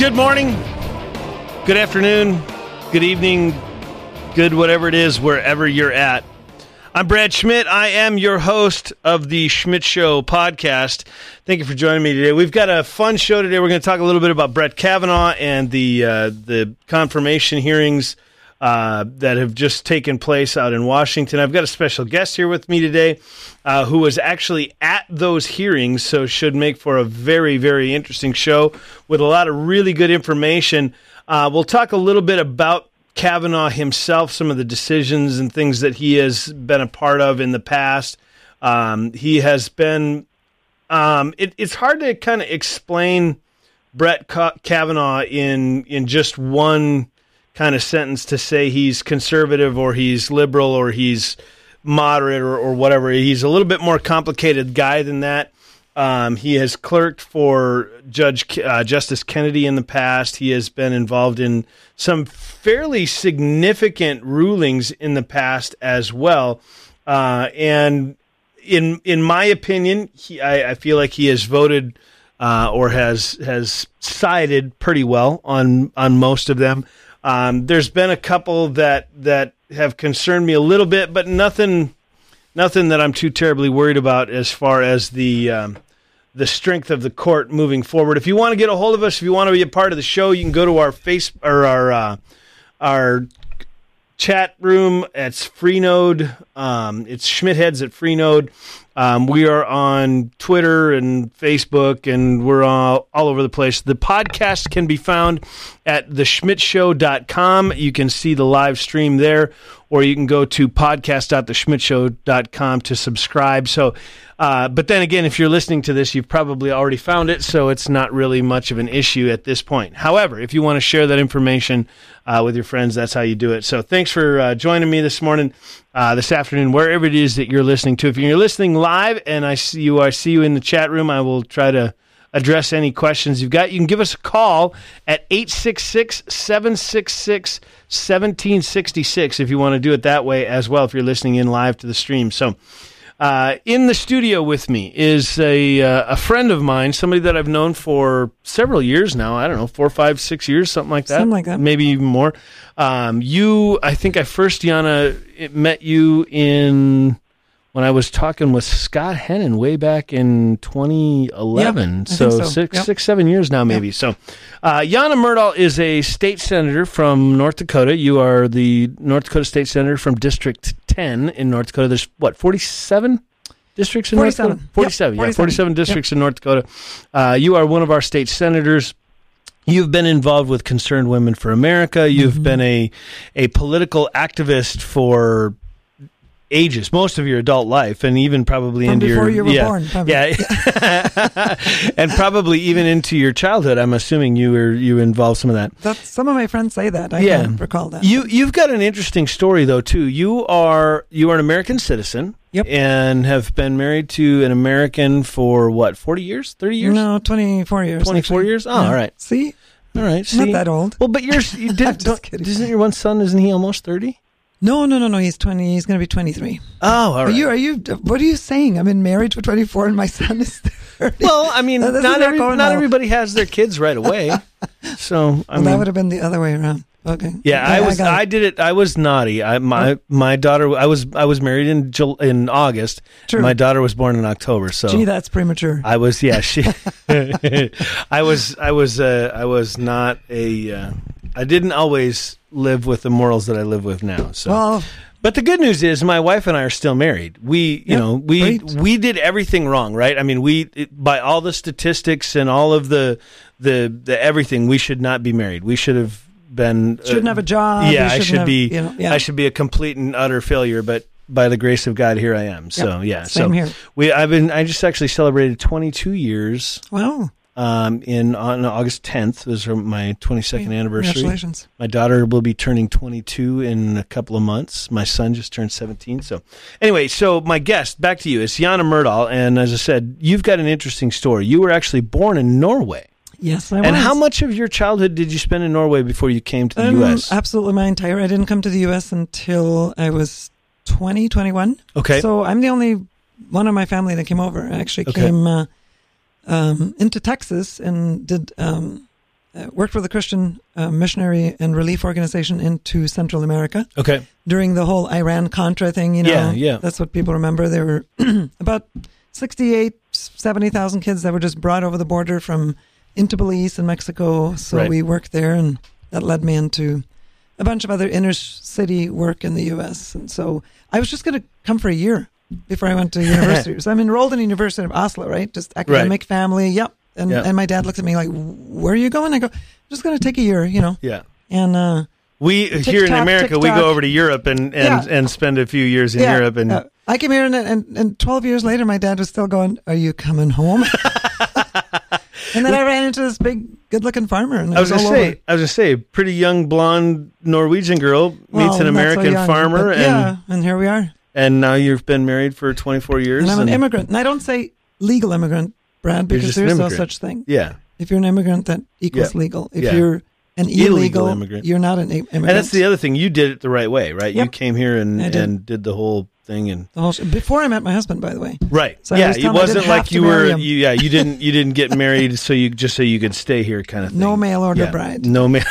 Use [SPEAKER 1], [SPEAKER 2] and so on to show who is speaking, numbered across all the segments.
[SPEAKER 1] Good morning, good afternoon, good evening, good whatever it is, wherever you're at. I'm Brad Schmidt. I am your host of the Schmidt Show podcast. Thank you for joining me today. We've got a fun show today. We're going to talk a little bit about Brett Kavanaugh and the uh, the confirmation hearings uh, that have just taken place out in Washington. I've got a special guest here with me today uh, who was actually at those hearings, so should make for a very, very interesting show with a lot of really good information. Uh, we'll talk a little bit about Kavanaugh himself, some of the decisions and things that he has been a part of in the past. Um, he has been. Um, it, it's hard to kind of explain Brett Kavanaugh in in just one kind of sentence to say he's conservative or he's liberal or he's moderate or, or whatever. He's a little bit more complicated guy than that. Um, he has clerked for Judge uh, Justice Kennedy in the past. He has been involved in some fairly significant rulings in the past as well. Uh, and in in my opinion, he, I, I, feel like he has voted uh, or has has sided pretty well on on most of them. Um, there's been a couple that that have concerned me a little bit, but nothing nothing that I'm too terribly worried about as far as the um, the strength of the court moving forward. If you want to get a hold of us, if you want to be a part of the show, you can go to our face or our uh, our chat room. It's Freenode. Um, it's Schmidtheads at Freenode. Um, we are on Twitter and Facebook, and we're all, all over the place. The podcast can be found at theschmidtshow.com. You can see the live stream there, or you can go to podcast.theschmidtshow.com to subscribe. So, uh, but then again, if you're listening to this, you've probably already found it, so it's not really much of an issue at this point. However, if you want to share that information uh, with your friends, that's how you do it. So, thanks for uh, joining me this morning uh, this afternoon, wherever it is that you're listening to. If you're listening live and I see you, I see you in the chat room, I will try to address any questions you've got. You can give us a call at 866 766 1766 if you want to do it that way as well, if you're listening in live to the stream. So, uh, in the studio with me is a uh, a friend of mine, somebody that I've known for several years now. I don't know, four, five, six years, something like that.
[SPEAKER 2] Something like that.
[SPEAKER 1] Maybe even more. Um, you, I think I first, Janne, met you in when I was talking with Scott Hennen way back in 2011. so,
[SPEAKER 2] so.
[SPEAKER 1] Six,
[SPEAKER 2] Yep.
[SPEAKER 1] six, seven years now, maybe. So, uh, Janne Myrdal is a state senator from North Dakota. You are the North Dakota state senator from District 10 in North Dakota. There's what, 47 districts in
[SPEAKER 2] 47.
[SPEAKER 1] North Dakota? 47,
[SPEAKER 2] Yep,
[SPEAKER 1] yeah,
[SPEAKER 2] 47.
[SPEAKER 1] 47 districts in North Dakota. Uh, you are one of our state senators. You've been involved with Concerned Women for America. You've
[SPEAKER 2] Mm-hmm.
[SPEAKER 1] been a a political activist for ages, most of your adult life, and even probably
[SPEAKER 2] From
[SPEAKER 1] into
[SPEAKER 2] before
[SPEAKER 1] your
[SPEAKER 2] you were
[SPEAKER 1] yeah,
[SPEAKER 2] born, probably.
[SPEAKER 1] yeah, and probably even into your childhood. I'm assuming you were you involved some of that.
[SPEAKER 2] That's, some of my friends say that. I
[SPEAKER 1] Yeah.
[SPEAKER 2] recall that.
[SPEAKER 1] You you've got an interesting story though too. You are you are an American citizen.
[SPEAKER 2] Yep.
[SPEAKER 1] And have been married to an American for what, 40 years? 30 years?
[SPEAKER 2] No, 24 years.
[SPEAKER 1] 24
[SPEAKER 2] actually.
[SPEAKER 1] years? Oh, all right.
[SPEAKER 2] See?
[SPEAKER 1] All right.
[SPEAKER 2] Not that old.
[SPEAKER 1] Well, but yours you
[SPEAKER 2] I'm
[SPEAKER 1] did
[SPEAKER 2] kidding.
[SPEAKER 1] isn't your one son isn't he almost 30?
[SPEAKER 2] No, no, no, no. He's 20. He's going to be 23.
[SPEAKER 1] Oh, all
[SPEAKER 2] Are you, are you, what are you saying? I'm in marriage for 24 and my son is 30.
[SPEAKER 1] well, I mean,
[SPEAKER 2] doesn't
[SPEAKER 1] every, not everybody has their kids right away. so, I
[SPEAKER 2] well, that would have been the other way around. Okay.
[SPEAKER 1] Yeah, I was.
[SPEAKER 2] got
[SPEAKER 1] I, did it. I was naughty. I my my daughter. I was. I was married in Jul- in August.
[SPEAKER 2] True.
[SPEAKER 1] My daughter was born in October. So
[SPEAKER 2] Gee, that's premature.
[SPEAKER 1] I was. Yeah, she. I was. I was. Uh, I was not a. Uh, I didn't always live with the morals that I live with now. So.
[SPEAKER 2] well,
[SPEAKER 1] But the good news is, my wife and I are still married. We, you
[SPEAKER 2] Yep,
[SPEAKER 1] know, we
[SPEAKER 2] great.
[SPEAKER 1] we did everything wrong, right? I mean, we it, by all the statistics and all of the the the everything, we should not be married. We should have been uh,
[SPEAKER 2] shouldn't have a job.
[SPEAKER 1] yeah, I
[SPEAKER 2] shouldn't have-
[SPEAKER 1] be.
[SPEAKER 2] You know, yeah.
[SPEAKER 1] I should be a complete and utter failure. But by the grace of God, here I am. So yeah,
[SPEAKER 2] same
[SPEAKER 1] so
[SPEAKER 2] here.
[SPEAKER 1] we I've been I just actually celebrated 22 years
[SPEAKER 2] Wow.
[SPEAKER 1] Um, in on August 10th. This is my 22nd anniversary.
[SPEAKER 2] Congratulations.
[SPEAKER 1] My daughter will be turning 22 in a couple of months. My son just turned 17. So, anyway, so my guest, back to you, is Janne Myrdal. And as I said, you've got an interesting story. You were actually born in Norway.
[SPEAKER 2] Yes, I was.
[SPEAKER 1] And how much of your childhood did you spend in Norway before you came to the
[SPEAKER 2] Um,
[SPEAKER 1] U.S.?
[SPEAKER 2] Absolutely my entire. I didn't come to the U.S. until I was 20, 21.
[SPEAKER 1] Okay.
[SPEAKER 2] So I'm the only one of my family that came over. I actually
[SPEAKER 1] Okay.
[SPEAKER 2] came uh, um, into Texas and did um, uh, worked for the Christian uh, Missionary and Relief Organization into Central America
[SPEAKER 1] okay.
[SPEAKER 2] during the whole Iran Contra thing. You know,
[SPEAKER 1] Yeah, yeah.
[SPEAKER 2] That's what people remember. There were about 68, 70,000 kids that were just brought over the border from into Belize and Mexico. So
[SPEAKER 1] Right.
[SPEAKER 2] we worked there, and that led me into a bunch of other inner city work in the U.S. And so I was just going to come for a year before I went to university. so I'm enrolled in the University of Oslo, right? Just academic family. Yep. And
[SPEAKER 1] Yep.
[SPEAKER 2] and my dad looked at me like, "Where are you going?" I go, "I'm "Just going to take a year, you know."
[SPEAKER 1] Yeah.
[SPEAKER 2] And uh,
[SPEAKER 1] We here in America, we go over to Europe and and,
[SPEAKER 2] Yeah.
[SPEAKER 1] and spend a few years in
[SPEAKER 2] yeah,
[SPEAKER 1] Europe and
[SPEAKER 2] uh, I came here, and, and and 12 years later, my dad was still going, "Are you coming home?" and then I ran into this big, good-looking farmer, and it
[SPEAKER 1] I was gonna
[SPEAKER 2] all
[SPEAKER 1] say,
[SPEAKER 2] over.
[SPEAKER 1] I was gonna say, pretty young blonde Norwegian girl meets
[SPEAKER 2] Well,
[SPEAKER 1] an
[SPEAKER 2] not so
[SPEAKER 1] American
[SPEAKER 2] young,
[SPEAKER 1] farmer, and
[SPEAKER 2] yeah, and here we are.
[SPEAKER 1] And now you've been married for 24 years.
[SPEAKER 2] And I'm an immigrant, and I don't say legal immigrant, Brad, because there's no such thing.
[SPEAKER 1] Yeah,
[SPEAKER 2] If you're an immigrant, that equals
[SPEAKER 1] Yeah.
[SPEAKER 2] legal. If
[SPEAKER 1] Yeah.
[SPEAKER 2] you're an
[SPEAKER 1] Illegal
[SPEAKER 2] illegal,
[SPEAKER 1] immigrant.
[SPEAKER 2] you're not an immigrant.
[SPEAKER 1] and that's the other thing. You did it the right way, right? You came here and
[SPEAKER 2] did.
[SPEAKER 1] and did the whole thing, and
[SPEAKER 2] The whole sh- Before I met my husband, by the way.
[SPEAKER 1] right.
[SPEAKER 2] So
[SPEAKER 1] yeah, it
[SPEAKER 2] telling him I
[SPEAKER 1] wasn't like you were. You, yeah, you didn't. You didn't get married so you just so you could stay here, kind of thing.
[SPEAKER 2] No mail order
[SPEAKER 1] Yeah,
[SPEAKER 2] bride.
[SPEAKER 1] No mail.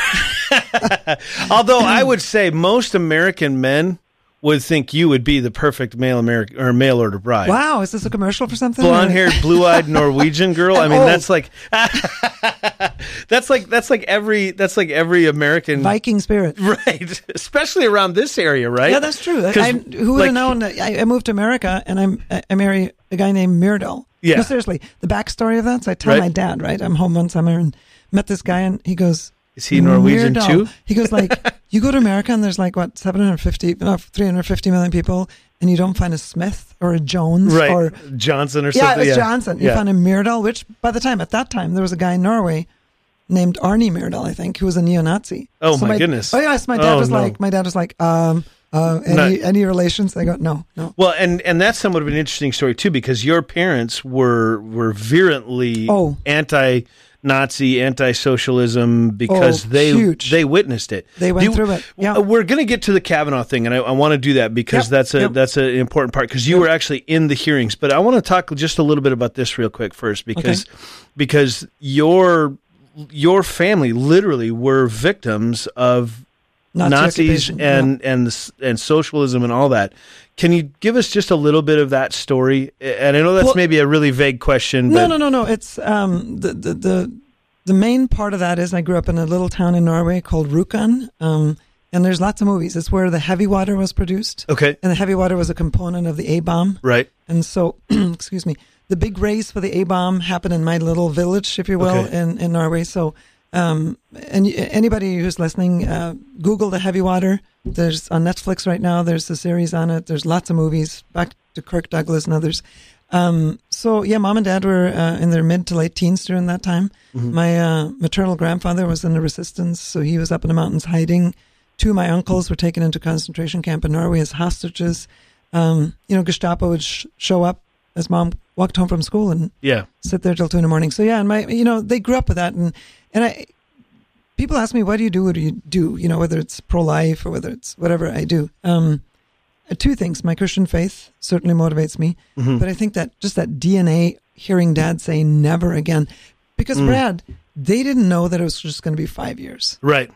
[SPEAKER 1] Although I would say most American men would think you would be the perfect male American or mail order bride.
[SPEAKER 2] Wow, is this a commercial for something?
[SPEAKER 1] Blonde haired, blue eyed Norwegian girl. I mean,
[SPEAKER 2] old.
[SPEAKER 1] that's like that's like that's like every that's like every American
[SPEAKER 2] Viking spirit.
[SPEAKER 1] right, especially around this area, right?
[SPEAKER 2] Yeah, that's true. I- who would
[SPEAKER 1] like-
[SPEAKER 2] have known? That I, I moved to America and I'm, I, I marry a guy named Myrdal.
[SPEAKER 1] Yeah.
[SPEAKER 2] No, seriously, the backstory of that. So I tell
[SPEAKER 1] Right.
[SPEAKER 2] my dad, right? I'm home one summer and met this guy and he goes,
[SPEAKER 1] Is he Norwegian
[SPEAKER 2] Myrdal.
[SPEAKER 1] too?
[SPEAKER 2] He goes like, you go to America and there's like what 750, no, 350 million people, and you don't find a Smith or a Jones
[SPEAKER 1] Right,
[SPEAKER 2] or
[SPEAKER 1] Johnson or something.
[SPEAKER 2] yeah,
[SPEAKER 1] something.
[SPEAKER 2] it's Johnson. You
[SPEAKER 1] Yeah.
[SPEAKER 2] found a Myrdal, which by the time at that time there was a guy in Norway named Arne Myrdal, I think, who was a neo-Nazi.
[SPEAKER 1] Oh, my goodness.
[SPEAKER 2] Oh yes, my dad
[SPEAKER 1] Oh,
[SPEAKER 2] was
[SPEAKER 1] no.
[SPEAKER 2] like, my dad was like, um, uh, any
[SPEAKER 1] Not-
[SPEAKER 2] any relations? I go, no, no.
[SPEAKER 1] Well, and and that's somewhat of an interesting story too, because your parents were were virulently
[SPEAKER 2] Oh.
[SPEAKER 1] anti. Nazi anti-socialism because
[SPEAKER 2] Oh,
[SPEAKER 1] they
[SPEAKER 2] huge.
[SPEAKER 1] they witnessed it.
[SPEAKER 2] They went
[SPEAKER 1] Do-
[SPEAKER 2] through it. Yeah.
[SPEAKER 1] Uh, We're going to get to the Kavanaugh thing, and I, I want to do that because
[SPEAKER 2] Yep,
[SPEAKER 1] that's a
[SPEAKER 2] yep.
[SPEAKER 1] that's an important part because you were actually in the hearings. But I want to talk just a little bit about this real quick first because because your your family literally were victims of
[SPEAKER 2] Nazi
[SPEAKER 1] Nazis
[SPEAKER 2] occupation,
[SPEAKER 1] and and and socialism and all that. Can you give us just a little bit of that story? And I know that's
[SPEAKER 2] Well-
[SPEAKER 1] maybe a really vague question,
[SPEAKER 2] No,
[SPEAKER 1] but
[SPEAKER 2] no, no, no. It's um the, the the the main part of that is I grew up in a little town in Norway called Rjukan. Um, and there's lots of movies. It's where the heavy water was produced,
[SPEAKER 1] okay,
[SPEAKER 2] and the heavy water was a component of the A bomb.
[SPEAKER 1] right,
[SPEAKER 2] And so, excuse me, the big race for the A bomb happened in my little village, if you will,
[SPEAKER 1] Okay.
[SPEAKER 2] in, in Norway. So, um, and anybody who's listening, uh, Google the heavy water. There's on Netflix right now. There's a series on it. There's lots of movies. Back to Kirk Douglas and others. Um, so yeah, mom and dad were uh, in their mid to late teens during that time. My uh, maternal grandfather was in the resistance, so he was up in the mountains hiding. Two of my uncles were taken into concentration camp in Norway as hostages. Um, you know, Gestapo would sh- show up as mom walked home from school and
[SPEAKER 1] yeah,
[SPEAKER 2] sit there till two in the morning. So yeah, and my, you know, they grew up with that, and and I, people ask me, why do you do what do you do? You know, whether it's pro life or whether it's whatever I do. Um, uh, two things: my Christian faith certainly motivates me,
[SPEAKER 1] Mhm.
[SPEAKER 2] but I think that just that DNA, hearing Dad say "never again," because
[SPEAKER 1] Mm.
[SPEAKER 2] Brad, they didn't know that it was just going to be five years.
[SPEAKER 1] right,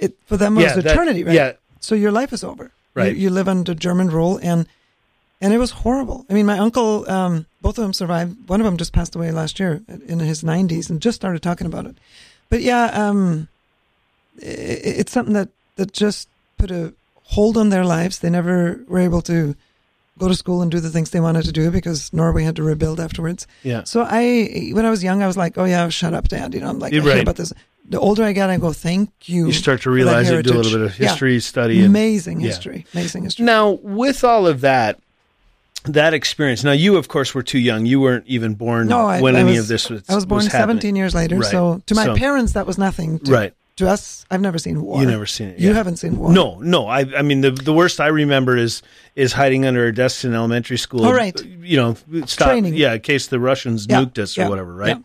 [SPEAKER 2] It for them it
[SPEAKER 1] yeah,
[SPEAKER 2] was
[SPEAKER 1] that-
[SPEAKER 2] eternity, right?
[SPEAKER 1] Yeah,
[SPEAKER 2] So your life is over.
[SPEAKER 1] Right.
[SPEAKER 2] You, you live under German rule, and and it was horrible. I mean, my uncle, um, both of them survived. One of them just passed away last year in his 90s, and just started talking about it. But yeah, um, i it's something that that just put a hold on their lives. They never were able to go to school and do the things they wanted to do because Norway had to rebuild afterwards.
[SPEAKER 1] yeah.
[SPEAKER 2] So I, when I was young, I was like, "Oh yeah, shut up, Dad." You know, I'm like, I
[SPEAKER 1] Right.
[SPEAKER 2] about this. the older I get, I go, thank you.
[SPEAKER 1] You start to realize it, do a little bit of
[SPEAKER 2] Yeah.
[SPEAKER 1] history study. And,
[SPEAKER 2] Amazing
[SPEAKER 1] yeah.
[SPEAKER 2] history. Amazing history.
[SPEAKER 1] Now, with all of that, that experience. Now, you of course were too young. You weren't even born
[SPEAKER 2] No, I,
[SPEAKER 1] when
[SPEAKER 2] I
[SPEAKER 1] any
[SPEAKER 2] was,
[SPEAKER 1] of this was.
[SPEAKER 2] I was born
[SPEAKER 1] was
[SPEAKER 2] 17 years later.
[SPEAKER 1] Right.
[SPEAKER 2] So to my
[SPEAKER 1] So-
[SPEAKER 2] parents, that was nothing. To,
[SPEAKER 1] Right.
[SPEAKER 2] To us, I've never seen war.
[SPEAKER 1] You never seen it.
[SPEAKER 2] You
[SPEAKER 1] yeah.
[SPEAKER 2] haven't seen war.
[SPEAKER 1] No, no. I, I mean, the the worst I remember is is hiding under our desks in elementary school.
[SPEAKER 2] Oh, right.
[SPEAKER 1] You know, stop.
[SPEAKER 2] Training.
[SPEAKER 1] Yeah, in case the Russians
[SPEAKER 2] Yeah,
[SPEAKER 1] nuked us or
[SPEAKER 2] yeah,
[SPEAKER 1] whatever. Right.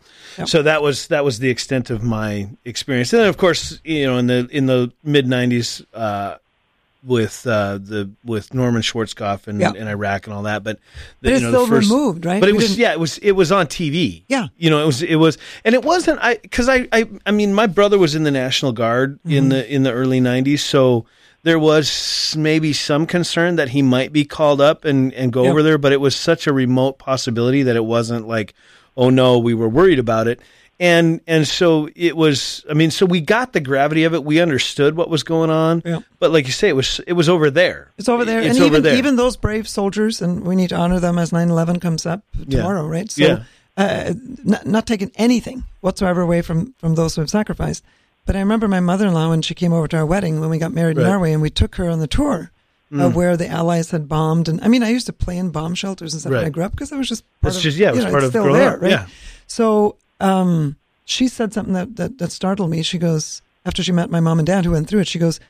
[SPEAKER 1] So that was that was the extent of my experience. And then, of course, you know, in the in the mid '90s, uh, with uh, the with Norman Schwarzkopf and,
[SPEAKER 2] Yeah.
[SPEAKER 1] and Iraq and all that, but,
[SPEAKER 2] But
[SPEAKER 1] you
[SPEAKER 2] it's
[SPEAKER 1] know, the
[SPEAKER 2] still
[SPEAKER 1] first-
[SPEAKER 2] removed, right?
[SPEAKER 1] But it
[SPEAKER 2] We
[SPEAKER 1] was
[SPEAKER 2] didn't-
[SPEAKER 1] yeah, it was it was on TV.
[SPEAKER 2] Yeah.
[SPEAKER 1] you know, it was it was, and it wasn't I because I, I I mean, my brother was in the National Guard
[SPEAKER 2] Mm-hmm.
[SPEAKER 1] in the in the early '90s, so there was maybe some concern that he might be called up and and go
[SPEAKER 2] Yeah.
[SPEAKER 1] over there, but it was such a remote possibility that it wasn't like, oh no, we were worried about it. And and so it was. I mean, so we got the gravity of it. We understood what was going on.
[SPEAKER 2] Yeah.
[SPEAKER 1] But like you say, it was it was over there.
[SPEAKER 2] It's over there.
[SPEAKER 1] It's
[SPEAKER 2] and
[SPEAKER 1] over
[SPEAKER 2] even,
[SPEAKER 1] there.
[SPEAKER 2] even those brave soldiers, and we need to honor them as 9 11 comes up
[SPEAKER 1] Yeah.
[SPEAKER 2] tomorrow, right? So,
[SPEAKER 1] Yeah.
[SPEAKER 2] uh, not, not taking anything whatsoever away from, from those who have sacrificed. But I remember my mother in law when she came over to our wedding when we got married
[SPEAKER 1] Right. Mm.
[SPEAKER 2] in Norway, and we took her on the tour. Of where the Allies had bombed, and I mean, I used to play in bomb shelters and stuff when I grew up because I was just part
[SPEAKER 1] That's
[SPEAKER 2] of,
[SPEAKER 1] just yeah, it
[SPEAKER 2] you
[SPEAKER 1] was
[SPEAKER 2] know,
[SPEAKER 1] part of
[SPEAKER 2] still
[SPEAKER 1] growing
[SPEAKER 2] there,
[SPEAKER 1] up.
[SPEAKER 2] right?
[SPEAKER 1] Yeah.
[SPEAKER 2] So um, she said something that, that, that startled me. She goes, after she met my mom and dad who went through it, she goes,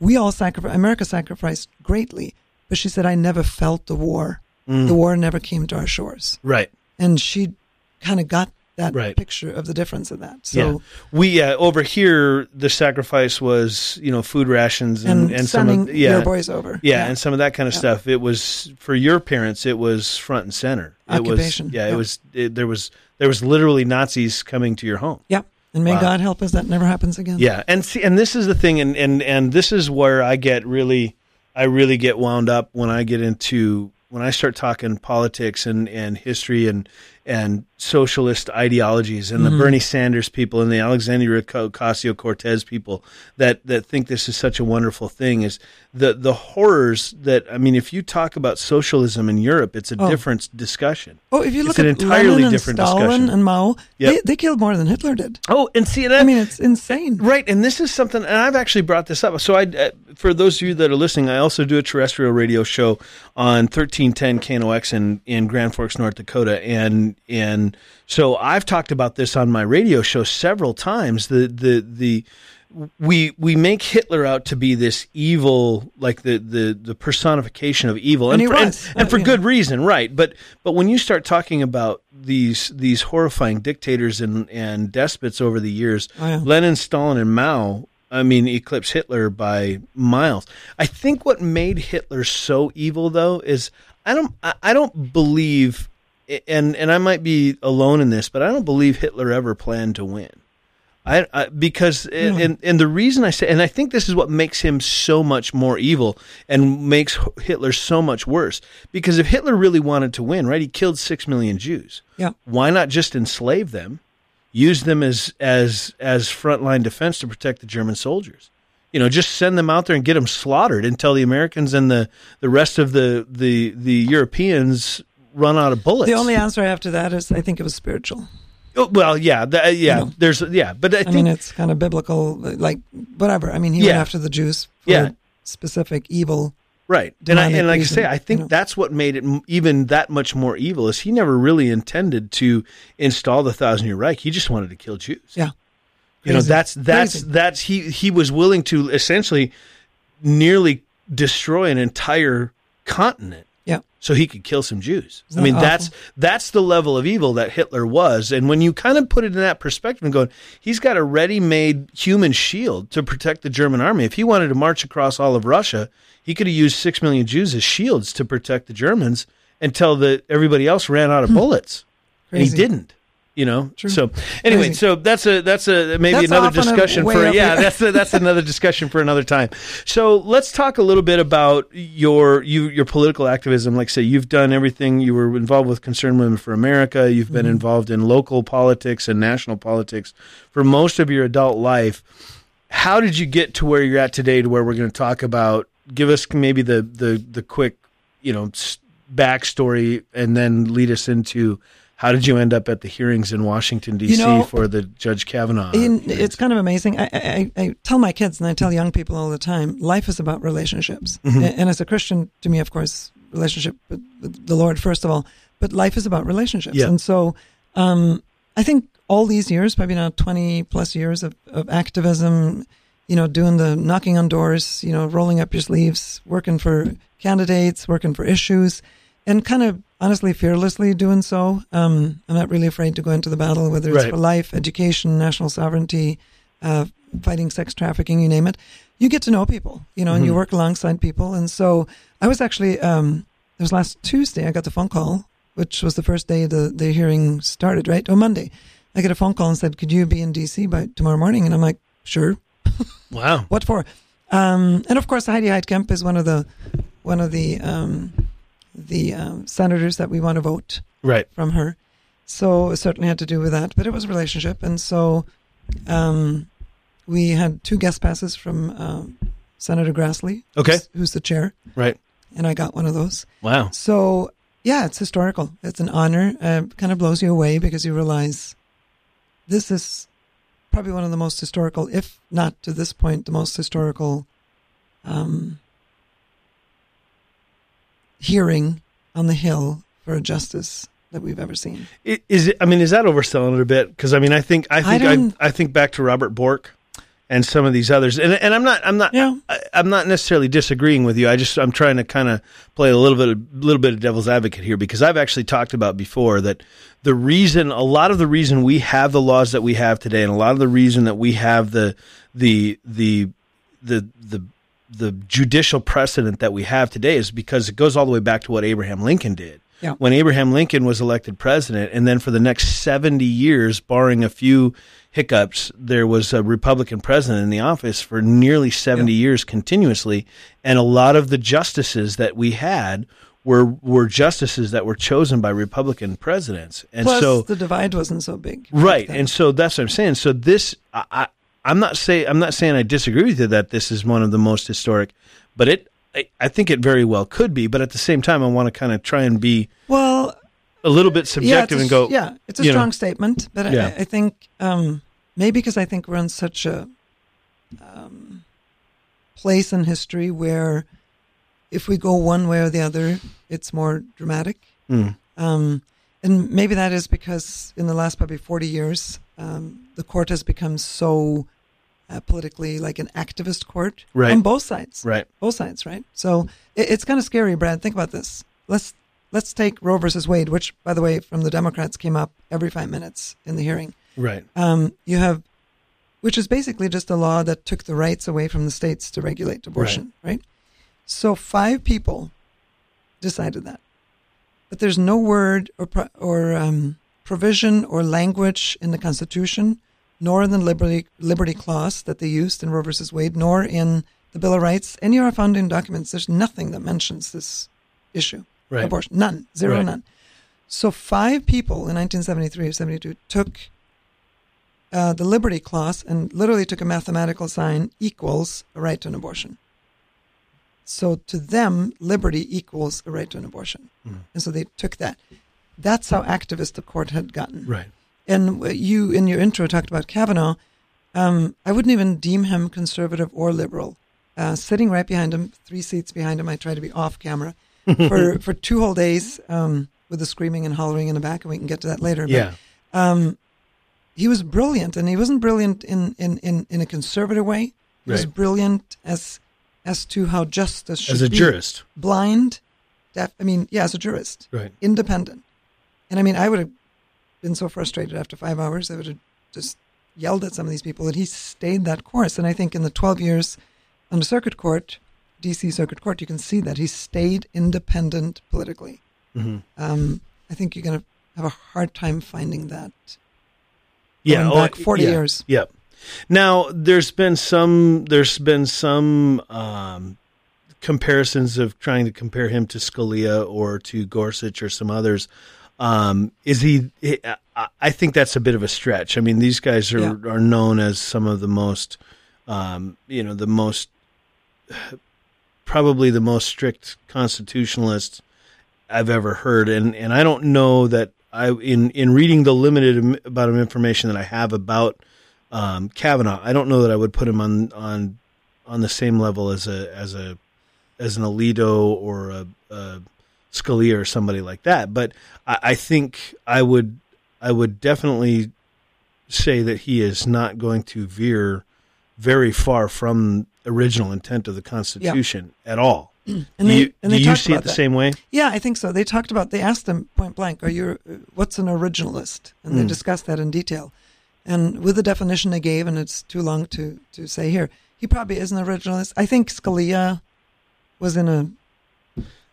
[SPEAKER 2] We all sacrificed, America sacrificed greatly. But she said, I never felt the war.
[SPEAKER 1] Mm.
[SPEAKER 2] The war never came to our shores.
[SPEAKER 1] Right.
[SPEAKER 2] And she kind of got that
[SPEAKER 1] Right.
[SPEAKER 2] picture of the difference of that.
[SPEAKER 1] yeah.
[SPEAKER 2] So,
[SPEAKER 1] We uh, over here the sacrifice was you know food rations and,
[SPEAKER 2] and,
[SPEAKER 1] and, some of yeah
[SPEAKER 2] your boys over.
[SPEAKER 1] yeah, and some of that kind of
[SPEAKER 2] Yeah.
[SPEAKER 1] stuff. It was for your parents. It was front and center.
[SPEAKER 2] Occupation,
[SPEAKER 1] It was, yeah,
[SPEAKER 2] yeah.
[SPEAKER 1] it was. It, there was there was literally Nazis coming to your home.
[SPEAKER 2] Yep. And may
[SPEAKER 1] Wow.
[SPEAKER 2] God help us that never happens again.
[SPEAKER 1] Yeah, and see, and this is the thing, and and and this is where I get really, I really get wound up when I get into when I start talking politics and and history and and socialist ideologies and the
[SPEAKER 2] Mm-hmm.
[SPEAKER 1] Bernie Sanders people and the Alexandria Ocasio Cortez people that that think this is such a wonderful thing is the the horrors that I mean, if you talk about socialism in Europe, it's a
[SPEAKER 2] Oh.
[SPEAKER 1] different discussion.
[SPEAKER 2] Oh, if you
[SPEAKER 1] It's
[SPEAKER 2] look
[SPEAKER 1] an
[SPEAKER 2] at
[SPEAKER 1] entirely
[SPEAKER 2] Lenin and
[SPEAKER 1] different
[SPEAKER 2] Stalin
[SPEAKER 1] discussion.
[SPEAKER 2] and Mao,
[SPEAKER 1] Yep.
[SPEAKER 2] they, they killed more than Hitler did.
[SPEAKER 1] Oh, and see that
[SPEAKER 2] I mean, it's insane.
[SPEAKER 1] Right, and this is something, and I've actually brought this up. So, I, uh, for those of you that are listening, I also do a terrestrial radio show on thirteen ten KNOX in in Grand Forks, North Dakota, and and so I've talked about this on my radio show several times. The the the we we make Hitler out to be this evil, like the the the personification of evil,
[SPEAKER 2] And he
[SPEAKER 1] for, and, and for good reason, right? But but when you start talking about these these horrifying dictators and and despots over the years,
[SPEAKER 2] Oh, yeah.
[SPEAKER 1] Lenin, Stalin, and Mao, I mean, eclipse Hitler by miles. I think what made Hitler so evil, though, is I don't I don't believe, and and I might be alone in this, but I don't believe Hitler ever planned to win. I, I because hmm. and and the reason I say and I think this is what makes him so much more evil and makes Hitler so much worse because if Hitler really wanted to win, right, he killed 6 million Jews.
[SPEAKER 2] Yeah.
[SPEAKER 1] Why not just enslave them? Use them as as as frontline defense to protect the German soldiers. You know, just send them out there and get them slaughtered until the Americans and the the rest of the the the Europeans run out of bullets.
[SPEAKER 2] The only answer I have to that is I think it was spiritual.
[SPEAKER 1] Oh, well, yeah, the, uh, yeah.
[SPEAKER 2] know.
[SPEAKER 1] There's yeah, but I
[SPEAKER 2] I,
[SPEAKER 1] think
[SPEAKER 2] mean, it's kind of biblical, like whatever. I mean, he went after the Jews for
[SPEAKER 1] Yeah.
[SPEAKER 2] specific evil.
[SPEAKER 1] Right. And I, and like I say, I think
[SPEAKER 2] you know.
[SPEAKER 1] that's what made it even that much more evil is he never really intended to install the thousand year Reich. He just wanted to kill Jews.
[SPEAKER 2] Yeah.
[SPEAKER 1] You know, that's, that's,
[SPEAKER 2] Crazy.
[SPEAKER 1] that's, he, he was willing to essentially nearly destroy an entire continent
[SPEAKER 2] Yeah.
[SPEAKER 1] So he could kill some Jews. I mean,
[SPEAKER 2] that
[SPEAKER 1] that's that's the level of evil that Hitler was. And when you kind of put it in that perspective and going, he's got a ready-made human shield to protect the German army. If he wanted to march across all of Russia, he could have used six million Jews as shields to protect the Germans until the everybody else ran out of bullets, and he
[SPEAKER 2] Hmm.
[SPEAKER 1] Didn't. You know,
[SPEAKER 2] True.
[SPEAKER 1] so anyway, so that's a that's a maybe
[SPEAKER 2] That's
[SPEAKER 1] another
[SPEAKER 2] off on a
[SPEAKER 1] discussion for yeah that's a, that's another discussion for another time. So let's talk a little bit about your you your political activism. Like say, you've done everything. You were involved with Concerned Women for America. You've
[SPEAKER 2] Mm-hmm.
[SPEAKER 1] been involved in local politics and national politics for most of your adult life. How did you get to where you're at today? To where we're going to talk about? Give us maybe the the the quick you know backstory, and then lead us into How did you end up at the hearings in Washington D.C.
[SPEAKER 2] You know,
[SPEAKER 1] for the Judge Kavanaugh?
[SPEAKER 2] In, it's kind of amazing. I, I, I tell my kids and I tell young people all the time, life is about relationships.
[SPEAKER 1] Mm-hmm.
[SPEAKER 2] And, as a Christian, to me, of course, relationship with, with the Lord first of all, but life is about relationships.
[SPEAKER 1] Yeah.
[SPEAKER 2] And so, um, I think all these years, probably now twenty plus years of, of activism, you know, doing the knocking on doors, you know, rolling up your sleeves, working for candidates, working for issues, and kind of honestly fearlessly doing so. Um, I'm not really afraid to go into the battle, whether it's
[SPEAKER 1] Right.
[SPEAKER 2] for life, education, national sovereignty, uh, fighting sex trafficking, you name it. You get to know people, you know, and you work alongside people. And so I was actually, um, it was last Tuesday, I got the phone call, which was the first day the, the hearing started, right? Or Monday. I get a phone call and said, could you be in DC by tomorrow morning? And I'm like, sure.
[SPEAKER 1] wow.
[SPEAKER 2] What for? Um, and of course, Heidi Heitkamp is one of the one of the um, the um, senators that we want to vote
[SPEAKER 1] Right.
[SPEAKER 2] from her. So it certainly had to do with that, but it was a relationship, and so um, we had two guest passes from um, Senator Grassley,
[SPEAKER 1] Okay.
[SPEAKER 2] who's, who's the chair,
[SPEAKER 1] Right.
[SPEAKER 2] and I got one of those.
[SPEAKER 1] Wow.
[SPEAKER 2] So yeah, it's historical. It's an honor. Uh, kind of blows you away because you realize this is probably one of the most historical, if not to this point, the most historical um, hearing on the Hill for a justice that we've ever seen.
[SPEAKER 1] I- Is it? I mean, is that overselling it a bit? Because I mean, I think I think I,
[SPEAKER 2] don't-
[SPEAKER 1] I, think back to Robert Bork and some of these others, and and I'm not I'm not
[SPEAKER 2] Yeah.
[SPEAKER 1] I, I'm not necessarily disagreeing with you. I just I'm trying to kind of play a little bit a little bit of devil's advocate here because I've actually talked about before that the reason a lot of the reason we have the laws that we have today, and a lot of the reason that we have the the the the the the judicial precedent that we have today is because it goes all the way back to what Abraham Lincoln did.
[SPEAKER 2] Yeah.
[SPEAKER 1] When Abraham Lincoln was elected president, and then for the next 70 years, barring a few hiccups, there was a Republican president in the office for nearly 70 years continuously. And a lot of the justices that we had were, were justices that were chosen by Republican presidents. And
[SPEAKER 2] Plus,
[SPEAKER 1] so,
[SPEAKER 2] the divide wasn't so big.
[SPEAKER 1] right and so that's what i'm saying so this I i'm not saying i'm not saying i disagree with you that this is one of the most historic but it I, I think it very well could be but at the same time i want to kind of try and be
[SPEAKER 2] well,
[SPEAKER 1] a little bit subjective
[SPEAKER 2] it's a,
[SPEAKER 1] and go
[SPEAKER 2] yeah, it's a
[SPEAKER 1] you know,
[SPEAKER 2] strong statement, but
[SPEAKER 1] Yeah.
[SPEAKER 2] I, I think um, maybe because I think we're in such a um, place in history where if we go one way or the other, it's more dramatic.
[SPEAKER 1] Mm.
[SPEAKER 2] Um, and maybe that is because in the last probably 40 years, um, the court has become so uh, politically like an activist court
[SPEAKER 1] Right.
[SPEAKER 2] on both sides.
[SPEAKER 1] right
[SPEAKER 2] Both sides, right? So it, it's kind of scary, Brad. Think about this. Let's let's take Roe versus Wade, which, by the way, from the Democrats came up every five minutes in the hearing.
[SPEAKER 1] right
[SPEAKER 2] Um, you have, which is basically just a law that took the rights away from the states to regulate abortion, right? So five people decided that, but there's no word or pro- or um, provision or language in the Constitution, nor in the Liberty Liberty Clause that they used in Roe versus Wade, nor in the Bill of Rights, any of our founding documents. There's nothing that mentions this issue,
[SPEAKER 1] Right.
[SPEAKER 2] abortion, none, zero,
[SPEAKER 1] Right.
[SPEAKER 2] none. So five people in 1973 or 72 took uh, the Liberty Clause and literally took a mathematical sign equals a right to an abortion. So to them, liberty equals a right to an abortion. And so they took that. That's how activist the court had gotten.
[SPEAKER 1] right
[SPEAKER 2] And you, in your intro, talked about Kavanaugh. Um, I wouldn't even deem him conservative or liberal. Uh, sitting right behind him, three seats behind him, I tried to be off camera for, for two whole days um, with the screaming and hollering in the back, and we can get to that later. But,
[SPEAKER 1] yeah
[SPEAKER 2] um, he was brilliant, and he wasn't brilliant in, in, in, in a conservative way. He was brilliant as as to how justice should be.
[SPEAKER 1] as a
[SPEAKER 2] be.
[SPEAKER 1] jurist
[SPEAKER 2] blind, deaf. I mean, yeah, as a jurist,
[SPEAKER 1] right
[SPEAKER 2] independent. And I mean, I would have been so frustrated after five hours. I would have just yelled at some of these people, and he stayed that course. And I think in the 12 years on the circuit court, DC Circuit Court, you can see that he stayed independent politically.
[SPEAKER 1] Mhm.
[SPEAKER 2] Um, I think you're going to have a hard time finding that.
[SPEAKER 1] yeah oh,
[SPEAKER 2] back 40
[SPEAKER 1] yeah,
[SPEAKER 2] years.
[SPEAKER 1] Yep. Now there's been some there's been some um, comparisons of trying to compare him to Scalia or to Gorsuch or some others. Um, is he? I- I think that's a bit of a stretch. I mean, these guys are
[SPEAKER 2] Yeah.
[SPEAKER 1] are known as some of the most, um, you know, the most probably the most strict constitutionalists I've ever heard, and and I don't know that I in in reading the limited amount of information that I have about um, Kavanaugh, I don't know that I would put him on on on the same level as a as a as an Alito or a, a Scalia or somebody like that. But I, I think I would I would definitely say that he is not going to veer very far from original intent of the Constitution at all.
[SPEAKER 2] And
[SPEAKER 1] do
[SPEAKER 2] they,
[SPEAKER 1] you,
[SPEAKER 2] and
[SPEAKER 1] do
[SPEAKER 2] they
[SPEAKER 1] you
[SPEAKER 2] talked
[SPEAKER 1] see it the
[SPEAKER 2] that.
[SPEAKER 1] same way?
[SPEAKER 2] Yeah, I think so. They talked about. They asked him point blank, "Are you? What's an originalist?" And they
[SPEAKER 1] Mm.
[SPEAKER 2] discussed that in detail. And with the definition they gave, and it's too long to to say here, he probably is an originalist. I think Scalia was in a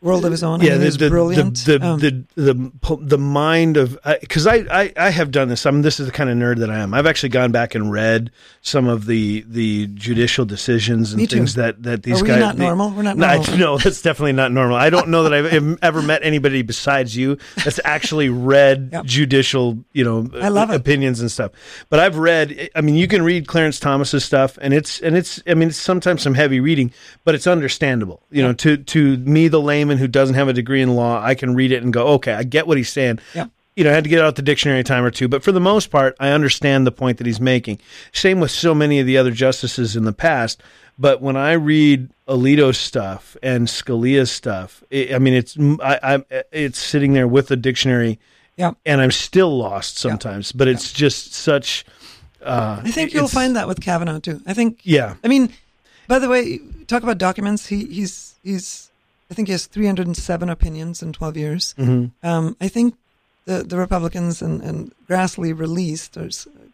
[SPEAKER 2] world of his own. I
[SPEAKER 1] yeah,
[SPEAKER 2] mean,
[SPEAKER 1] the, the,
[SPEAKER 2] brilliant.
[SPEAKER 1] The the,
[SPEAKER 2] Um,
[SPEAKER 1] the the the mind of because I, I I have done this. I'm this is the kind of nerd that I am. I've actually gone back and read some of the the judicial decisions and
[SPEAKER 2] too.
[SPEAKER 1] things that that these
[SPEAKER 2] Are
[SPEAKER 1] guys.
[SPEAKER 2] not
[SPEAKER 1] the-
[SPEAKER 2] normal? We're not
[SPEAKER 1] No, I-
[SPEAKER 2] normal.
[SPEAKER 1] no, that's definitely not normal. I don't know that I've ever met anybody besides you that's actually read
[SPEAKER 2] Yep.
[SPEAKER 1] judicial, you know,
[SPEAKER 2] I love it.
[SPEAKER 1] opinions and stuff. But I've read. I mean, you can read Clarence Thomas's stuff, and it's and it's. I mean, it's sometimes some heavy reading, but it's understandable. You know, to to me, the layman who doesn't have a degree in law, I can read it and go, okay, I get what he's saying.
[SPEAKER 2] Yep.
[SPEAKER 1] You know, I had to get out the dictionary a time or two, but for the most part, I understand the point that he's making. Same with so many of the other justices in the past. But when I read Alito's stuff and Scalia's stuff, it, I mean, it's I, I'm it's sitting there with the dictionary,
[SPEAKER 2] Yeah.
[SPEAKER 1] and I'm still lost sometimes. But it's just such. Uh,
[SPEAKER 2] I think you'll find that with Kavanaugh too. I think.
[SPEAKER 1] Yeah,
[SPEAKER 2] I mean, by the way, talk about documents. He he's he's. I think he has 307 opinions in 12 years.
[SPEAKER 1] Mhm.
[SPEAKER 2] Um, I think the the Republicans and and Grassley released or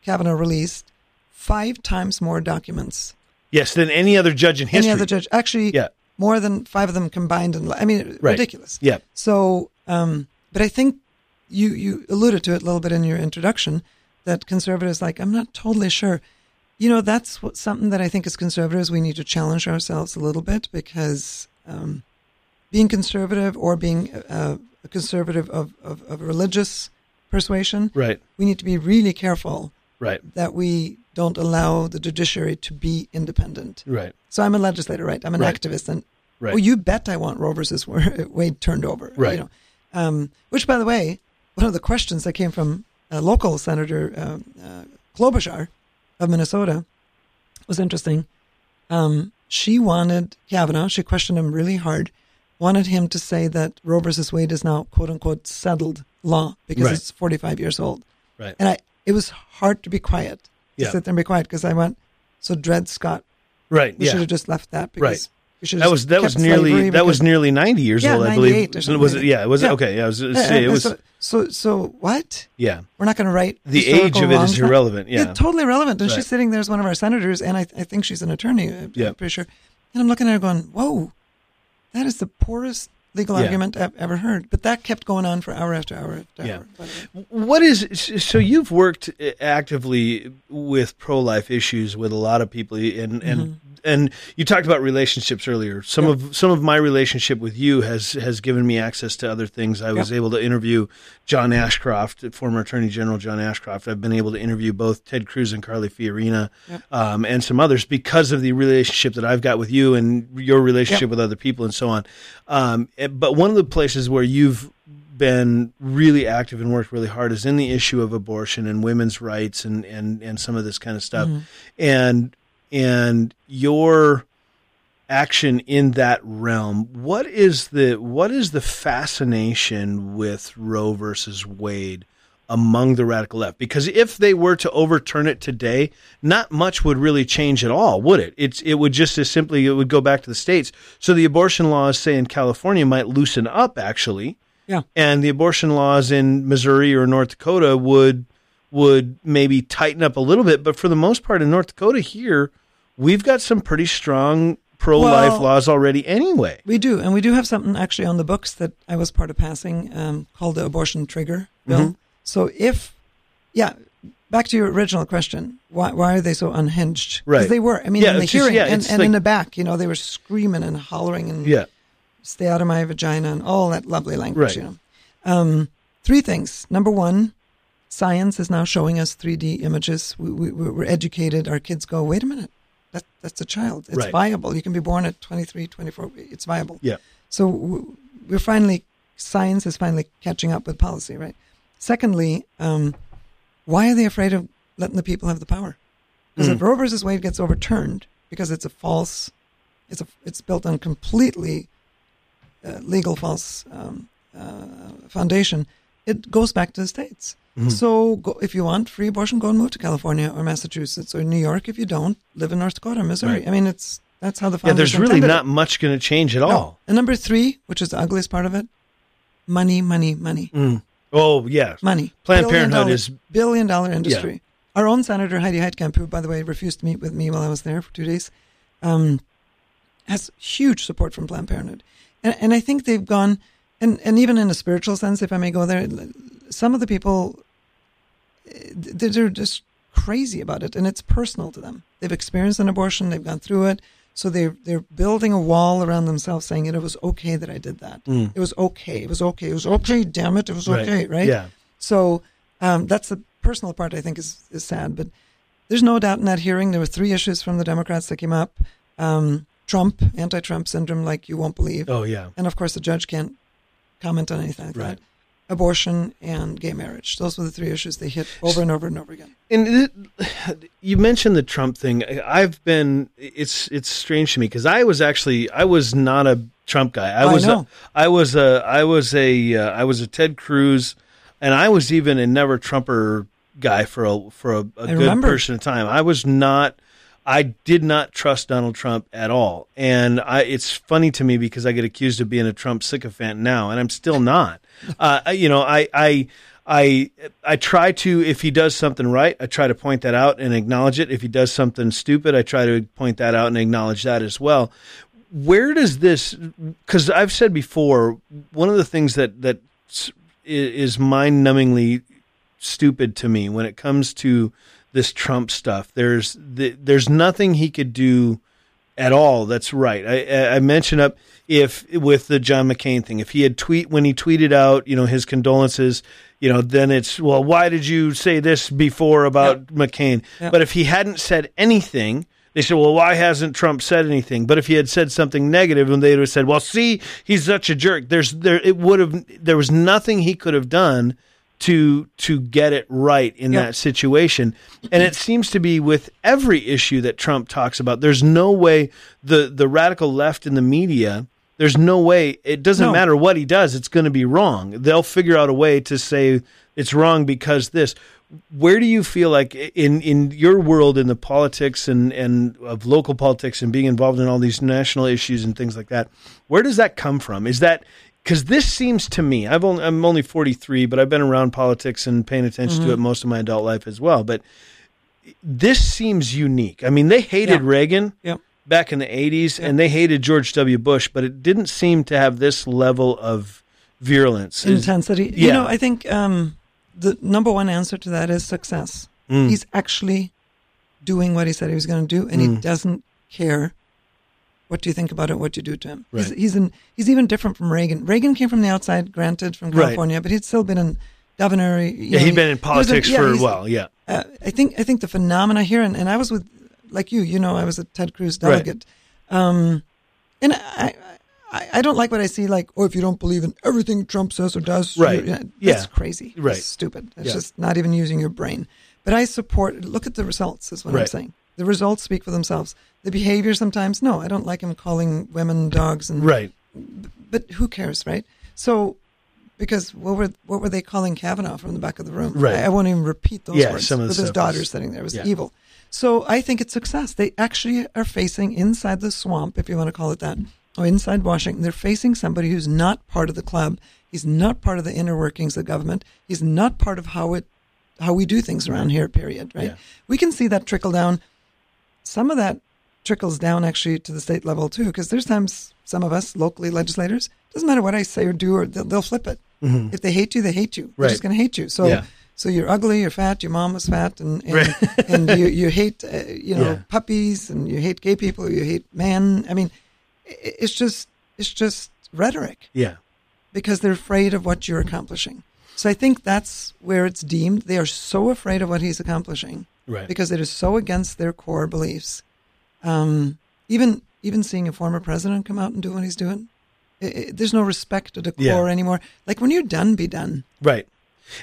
[SPEAKER 2] Kavanaugh released five times more documents.
[SPEAKER 1] yes, than any other judge in history.
[SPEAKER 2] Any other judge, actually,
[SPEAKER 1] Yeah.
[SPEAKER 2] more than five of them combined. And I mean,
[SPEAKER 1] Right.
[SPEAKER 2] ridiculous.
[SPEAKER 1] Yeah,
[SPEAKER 2] So, um, but I think you you alluded to it a little bit in your introduction that conservatives like I'm not totally sure. You know, that's what, something that I think as conservatives we need to challenge ourselves a little bit because um, being conservative or being uh, a conservative of, of, of religious persuasion,
[SPEAKER 1] right,
[SPEAKER 2] we need to be really careful
[SPEAKER 1] right,
[SPEAKER 2] that we don't allow the judiciary to be independent.
[SPEAKER 1] right,
[SPEAKER 2] So I'm a legislator, right? I'm an
[SPEAKER 1] Right.
[SPEAKER 2] activist, and
[SPEAKER 1] right.
[SPEAKER 2] Oh, you bet I want Roe versus Wade turned over.
[SPEAKER 1] Right.
[SPEAKER 2] You know? um, which, by the way, one of the questions that came from a local Senator um, uh, Klobuchar of Minnesota was interesting. Um, she wanted Kavanaugh, she questioned him really hard, wanted him to say that Roe versus Wade is now, quote unquote, settled law because
[SPEAKER 1] Right.
[SPEAKER 2] it's 45 years old.
[SPEAKER 1] Right.
[SPEAKER 2] And I, it was hard to be quiet, to
[SPEAKER 1] Yeah.
[SPEAKER 2] sit there and be quiet because I went, so Dred Scott,
[SPEAKER 1] right.
[SPEAKER 2] we
[SPEAKER 1] Yeah.
[SPEAKER 2] should have just left that because
[SPEAKER 1] Right.
[SPEAKER 2] we should have
[SPEAKER 1] That was that was nearly
[SPEAKER 2] slavery
[SPEAKER 1] that was nearly ninety years
[SPEAKER 2] Yeah,
[SPEAKER 1] old, I
[SPEAKER 2] 98 or
[SPEAKER 1] believe.
[SPEAKER 2] something
[SPEAKER 1] Was it? Yeah, it was
[SPEAKER 2] Yeah.
[SPEAKER 1] okay. Yeah, I was gonna it was.
[SPEAKER 2] so, so so what?
[SPEAKER 1] Yeah,
[SPEAKER 2] We're not going to write
[SPEAKER 1] the age of it is irrelevant. Yeah,
[SPEAKER 2] totally irrelevant. And
[SPEAKER 1] Right.
[SPEAKER 2] she's sitting there as one of our senators, and I, I think she's an attorney. I'm
[SPEAKER 1] Yeah.
[SPEAKER 2] pretty sure. And I'm looking at her going, "Whoa, that is the poorest legal
[SPEAKER 1] Yeah.
[SPEAKER 2] argument I've ever heard." But that kept going on for hour after hour after
[SPEAKER 1] Yeah.
[SPEAKER 2] hour. way.
[SPEAKER 1] What is so? You've worked actively with pro life issues with a lot of people, and and and you talked about relationships earlier. Some of some of my relationship with you has has given me access to other things. I was able to interview John Ashcroft, former Attorney General John Ashcroft. I've been able to interview both Ted Cruz and Carly Fiorina, um, and some others because of the relationship that I've got with you and your relationship with other people and so on. Um, Eh, but one of the places where you've been really active and worked really hard is in the issue of abortion and women's rights and and and some of this kind of stuff. Mm-hmm. And and your action in that realm what is the what is the fascination with Roe versus Wade among the radical left because if they were to overturn it today not much would really change at all would it it's it would just as simply it would go back to the states so the abortion laws say in California might loosen up actually
[SPEAKER 2] Yeah.
[SPEAKER 1] and the abortion laws in Missouri or North Dakota would would maybe tighten up a little bit, but for the most part in North Dakota here, we've got some pretty strong pro life
[SPEAKER 2] Well-
[SPEAKER 1] laws already anyway.
[SPEAKER 2] We do, and we do have something actually on the books that I was part of passing um, called the abortion trigger bill.
[SPEAKER 1] Mm-hmm.
[SPEAKER 2] So if, yeah, back to your original question, why why are they so unhinged?
[SPEAKER 1] Right.
[SPEAKER 2] They were. I mean,
[SPEAKER 1] Yeah,
[SPEAKER 2] in the
[SPEAKER 1] it's just-
[SPEAKER 2] hearing
[SPEAKER 1] yeah,
[SPEAKER 2] and, and in the back, you know, they were screaming and hollering and
[SPEAKER 1] Yeah.
[SPEAKER 2] stay out of my vagina and all that lovely language,
[SPEAKER 1] Right.
[SPEAKER 2] you know. Um, three things. Number one, science is now showing us 3D images. We, we, we're educated. Our kids go, wait a minute, that, that's a child. It's
[SPEAKER 1] Right.
[SPEAKER 2] viable. You can be born at 23, 24. It's viable.
[SPEAKER 1] Yeah.
[SPEAKER 2] So we're finally, science is finally catching up with policy, right? Secondly, um, why are they afraid of letting the people have the power? Because
[SPEAKER 1] Mm.
[SPEAKER 2] if Roe versus Wade gets overturned because it's a false, it's a it's built on completely uh, legal false um, uh, foundation, it goes back to the states.
[SPEAKER 1] Mm-hmm.
[SPEAKER 2] So go, if you want free abortion, go and move to California or Massachusetts or New York. If you don't, live in North Dakota or Missouri.
[SPEAKER 1] Right.
[SPEAKER 2] I mean, it's that's how the
[SPEAKER 1] Yeah, there's really
[SPEAKER 2] intended it.
[SPEAKER 1] not much going to change at all.
[SPEAKER 2] And number three, which is the ugliest part of it, money, money, money,
[SPEAKER 1] Mm. Oh, yeah.
[SPEAKER 2] money.
[SPEAKER 1] Planned
[SPEAKER 2] Billion
[SPEAKER 1] Parenthood
[SPEAKER 2] dollar-
[SPEAKER 1] is-
[SPEAKER 2] billion dollar industry. Our own Senator Heidi Heitkamp, who by the way refused to meet with me while I was there for two days, um, has huge support from Planned Parenthood, and and I think they've gone, and and even in a spiritual sense, if I may go there, some of the people, eh, they're just crazy about it, and it's personal to them. They've experienced an abortion, they've gone through it, so they're they're building a wall around themselves, saying it, it was okay that I did that.
[SPEAKER 1] Mm.
[SPEAKER 2] It was okay. It was okay. It was okay. Damn it! It was
[SPEAKER 1] Right.
[SPEAKER 2] okay. Right.
[SPEAKER 1] Yeah.
[SPEAKER 2] So um, that's the personal part I think is, is sad. But there's no doubt in that hearing there were three issues from the Democrats that came up: um, Trump, anti-Trump syndrome, like you won't believe,
[SPEAKER 1] Oh, yeah.
[SPEAKER 2] and of course the judge can't comment on anything like
[SPEAKER 1] Right.
[SPEAKER 2] that. Abortion and gay marriage; those were the three issues they hit over and over and over again.
[SPEAKER 1] And it, you mentioned the Trump thing. I've been it's it's strange to me because I was actually I was not a Trump guy. I was. A, I was a I was a uh, I was a Ted Cruz, and I was even a never Trumper guy for a for a good
[SPEAKER 2] remember.
[SPEAKER 1] portion of time. I was not. I did not trust Donald Trump at all, and I, it's funny to me because I get accused of being a Trump sycophant now, and I'm still not. Uh, you know, I, I, I, I try to if he does something right, I try to point that out and acknowledge it. If he does something stupid, I try to point that out and acknowledge that as well. Where does this? Because I've said before, one of the things that that is mind-numbingly stupid to me when it comes to this Trump stuff. There's the, there's nothing he could do at all that's right. I, I mentioned up if with the John McCain thing, if he had tweet when he tweeted out, you know, his condolences, you know, then it's well, why did you say this before about McCain?
[SPEAKER 2] Yep.
[SPEAKER 1] But if he hadn't said anything, they said, well, why hasn't Trump said anything? But if he had said something negative, and they'd have said, well, see, he's such a jerk. There's there it would have there was nothing he could have done to to get it right in that situation. And it seems to be with every issue that Trump talks about. There's no way the the radical left in the media. There's no way it doesn't
[SPEAKER 2] No.
[SPEAKER 1] matter what he does. It's going to be wrong. They'll figure out a way to say it's wrong because this. Where do you feel like in in your world in the politics and and of local politics and being involved in all these national issues and things like that? Where does that come from? Is that because this seems to me I've only I'm only 43, but I've been around politics and paying attention
[SPEAKER 2] Mm-hmm.
[SPEAKER 1] to it most of my adult life as well. But this seems unique. I mean, they hated
[SPEAKER 2] Yeah.
[SPEAKER 1] Reagan back in the 80s and they hated George W. Bush, but it didn't seem to have this level of virulence.
[SPEAKER 2] Intensity.
[SPEAKER 1] yeah.
[SPEAKER 2] You know, I think um, the number one answer to that is success.
[SPEAKER 1] Mm.
[SPEAKER 2] He's actually doing what he said he was going to do, and he
[SPEAKER 1] Mm.
[SPEAKER 2] doesn't care what do you think about it, what do you do to him. He's,
[SPEAKER 1] Right.
[SPEAKER 2] he's in, he's even different from Reagan. Reagan came from the outside, granted, from
[SPEAKER 1] Right.
[SPEAKER 2] California, but he'd still been in governor. you
[SPEAKER 1] yeah,
[SPEAKER 2] know,
[SPEAKER 1] he'd been in
[SPEAKER 2] was a-
[SPEAKER 1] politics
[SPEAKER 2] yeah,
[SPEAKER 1] for a while. Yeah.
[SPEAKER 2] uh, I think I think the phenomena here, and, and I was with like you, you know, I was a Ted Cruz
[SPEAKER 1] Right.
[SPEAKER 2] delegate, um, and I, I I don't like what I see. Like, oh, if you don't believe in everything Trump says or does,
[SPEAKER 1] Right.
[SPEAKER 2] That's
[SPEAKER 1] Yeah.
[SPEAKER 2] crazy.
[SPEAKER 1] Right.
[SPEAKER 2] It's stupid. It's
[SPEAKER 1] Yeah.
[SPEAKER 2] just not even using your brain. But I support. Look at the results. Is what I'm saying. The results speak for themselves. The behavior sometimes, no, I don't like him calling women dogs and
[SPEAKER 1] Right.
[SPEAKER 2] but who cares, right? So, because what were what were they calling Kavanaugh from the back of the room?
[SPEAKER 1] Right.
[SPEAKER 2] I, I won't even repeat those
[SPEAKER 1] Yeah,
[SPEAKER 2] words.
[SPEAKER 1] some of
[SPEAKER 2] with his daughter
[SPEAKER 1] was-
[SPEAKER 2] sitting there it was
[SPEAKER 1] yeah.
[SPEAKER 2] evil. So I think it's success. They actually are facing inside the swamp, if you want to call it that, or inside Washington. They're facing somebody who's not part of the club. He's not part of the inner workings of government. He's not part of how it how we do things around here. Period. Right.
[SPEAKER 1] Yeah.
[SPEAKER 2] We can see that trickle down. Some of that trickles down actually to the state level too, because there's times some of us locally legislators doesn't matter what I say or do, or they'll, they'll flip it.
[SPEAKER 1] Mhm.
[SPEAKER 2] If they hate you, they hate you. They're
[SPEAKER 1] Right.
[SPEAKER 2] just going to hate you. So,
[SPEAKER 1] Yeah.
[SPEAKER 2] so you're ugly, you're fat, your mom was fat, and and,
[SPEAKER 1] Right.
[SPEAKER 2] and you you hate uh, you know
[SPEAKER 1] Yeah.
[SPEAKER 2] puppies, and you hate gay people, you hate men. I mean, it's just it's just rhetoric
[SPEAKER 1] Yeah.
[SPEAKER 2] because they're afraid of what you're accomplishing. So I think that's where it's deemed. They are so afraid of what he's accomplishing
[SPEAKER 1] Right.
[SPEAKER 2] because it is so against their core beliefs. Um, even even seeing a former president come out and do what he's doing, i i there's no respect to the core
[SPEAKER 1] Yeah.
[SPEAKER 2] anymore. Like when you're done, be done.
[SPEAKER 1] Right.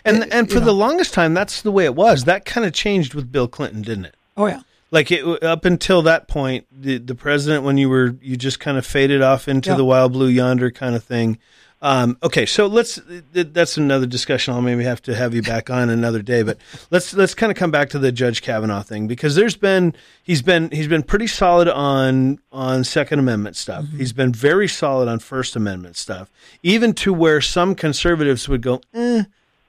[SPEAKER 1] And
[SPEAKER 2] Uh,
[SPEAKER 1] and for the
[SPEAKER 2] know.
[SPEAKER 1] longest time, that's the way it was. That kind of changed with Bill Clinton, didn't it?
[SPEAKER 2] Oh yeah.
[SPEAKER 1] Like it up until that point, the the president, when you were you just kind of faded off into
[SPEAKER 2] Yeah.
[SPEAKER 1] the wild blue yonder kind of thing. Um, okay, so let's that's another discussion. I'll maybe have to have you back on another day, but let's let's kind of come back to the Judge Kavanaugh thing because there's been he's been he's been pretty solid on on Second Amendment stuff. He's been very solid on First Amendment stuff, even to where some conservatives would go, eh,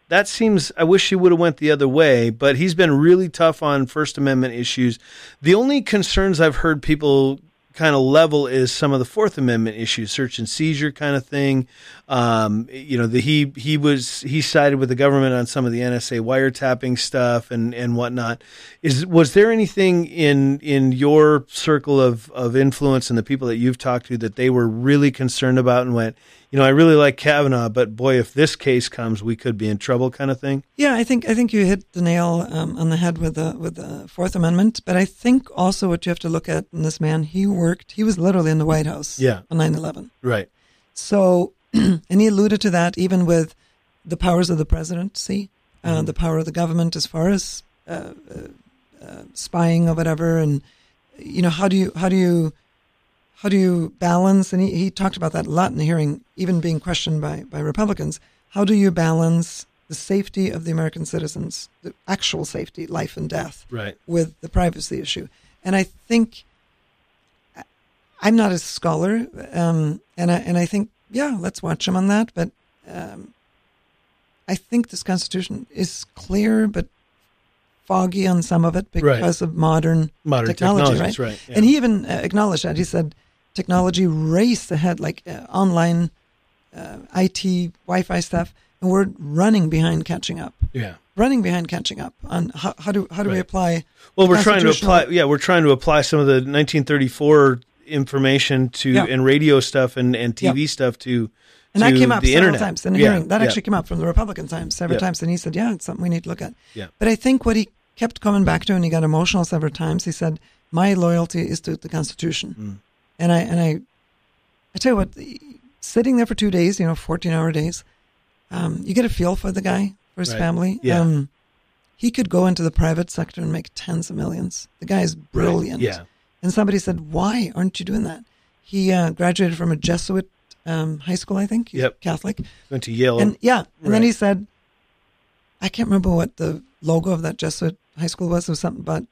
[SPEAKER 1] that seems i wish he would have went the other way but he's been really tough on first amendment issues the only concerns i've heard people kind of level is some of the fourth amendment issues search and seizure kind of thing. Um, you know the, he he was he sided with the government on some of the nsa wiretapping stuff and and whatnot. Is was there anything in in your circle of of influence and the people that you've talked to that they were really concerned about and went you know, I really like Kavanaugh, but boy, if this case comes, we could be in trouble, kind of thing.
[SPEAKER 2] Yeah, I think I think you hit the nail um, on the head with the with the Fourth Amendment. But I think also what you have to look at in this man, he worked. He was literally in the White House.
[SPEAKER 1] Yeah.
[SPEAKER 2] On 9-11.
[SPEAKER 1] Right.
[SPEAKER 2] So, and he alluded to that even with the powers of the presidency, uh, the power of the government as far as uh, uh, uh, spying or whatever, and you know how do you how do you how do you balance? And he, he talked about that a lot in the hearing, even being questioned by by Republicans. How do you balance the safety of the American citizens, the actual safety, life and death,
[SPEAKER 1] Right.
[SPEAKER 2] with the privacy issue. And I think I'm not a scholar, um, and I and I think yeah, let's watch him on that. But um, I think this Constitution is clear, but foggy on some of it because of modern
[SPEAKER 1] Modern
[SPEAKER 2] technology, right?
[SPEAKER 1] right, yeah.
[SPEAKER 2] And he even uh, acknowledged that. He said technology raced ahead, like uh, online uh, IT, Wi-Fi stuff, and we're running behind catching up.
[SPEAKER 1] Yeah.
[SPEAKER 2] Running behind catching up on how, how do how do we apply?
[SPEAKER 1] Well, we're trying to apply. Yeah, we're trying to apply some of the 1934 information to
[SPEAKER 2] Yeah.
[SPEAKER 1] and radio stuff and and TV
[SPEAKER 2] Yeah.
[SPEAKER 1] stuff to.
[SPEAKER 2] And that came up
[SPEAKER 1] the
[SPEAKER 2] several
[SPEAKER 1] internet.
[SPEAKER 2] times in the
[SPEAKER 1] Yeah,
[SPEAKER 2] hearing. That
[SPEAKER 1] yeah.
[SPEAKER 2] actually came up from the Republican times several
[SPEAKER 1] Yeah.
[SPEAKER 2] times, and he said, "Yeah, it's something we need to look at."
[SPEAKER 1] Yeah.
[SPEAKER 2] But I think what he kept coming back to, and he got emotional several times. He said, "My loyalty is to the Constitution,"
[SPEAKER 1] Mm.
[SPEAKER 2] And I and I, I tell you what, sitting there for two days, you know, fourteen-hour days, um, you get a feel for the guy, for his
[SPEAKER 1] Right.
[SPEAKER 2] family.
[SPEAKER 1] Yeah.
[SPEAKER 2] Um, he could go into the private sector and make tens of millions. The guy is brilliant.
[SPEAKER 1] Yeah.
[SPEAKER 2] And somebody said, "Why aren't you doing that?" He uh, graduated from a Jesuit um, high school, I think. He's
[SPEAKER 1] Yep.
[SPEAKER 2] Catholic.
[SPEAKER 1] Went to Yale.
[SPEAKER 2] And yeah, and then he said, I can't remember what the logo of that Jesuit high school was. It was something about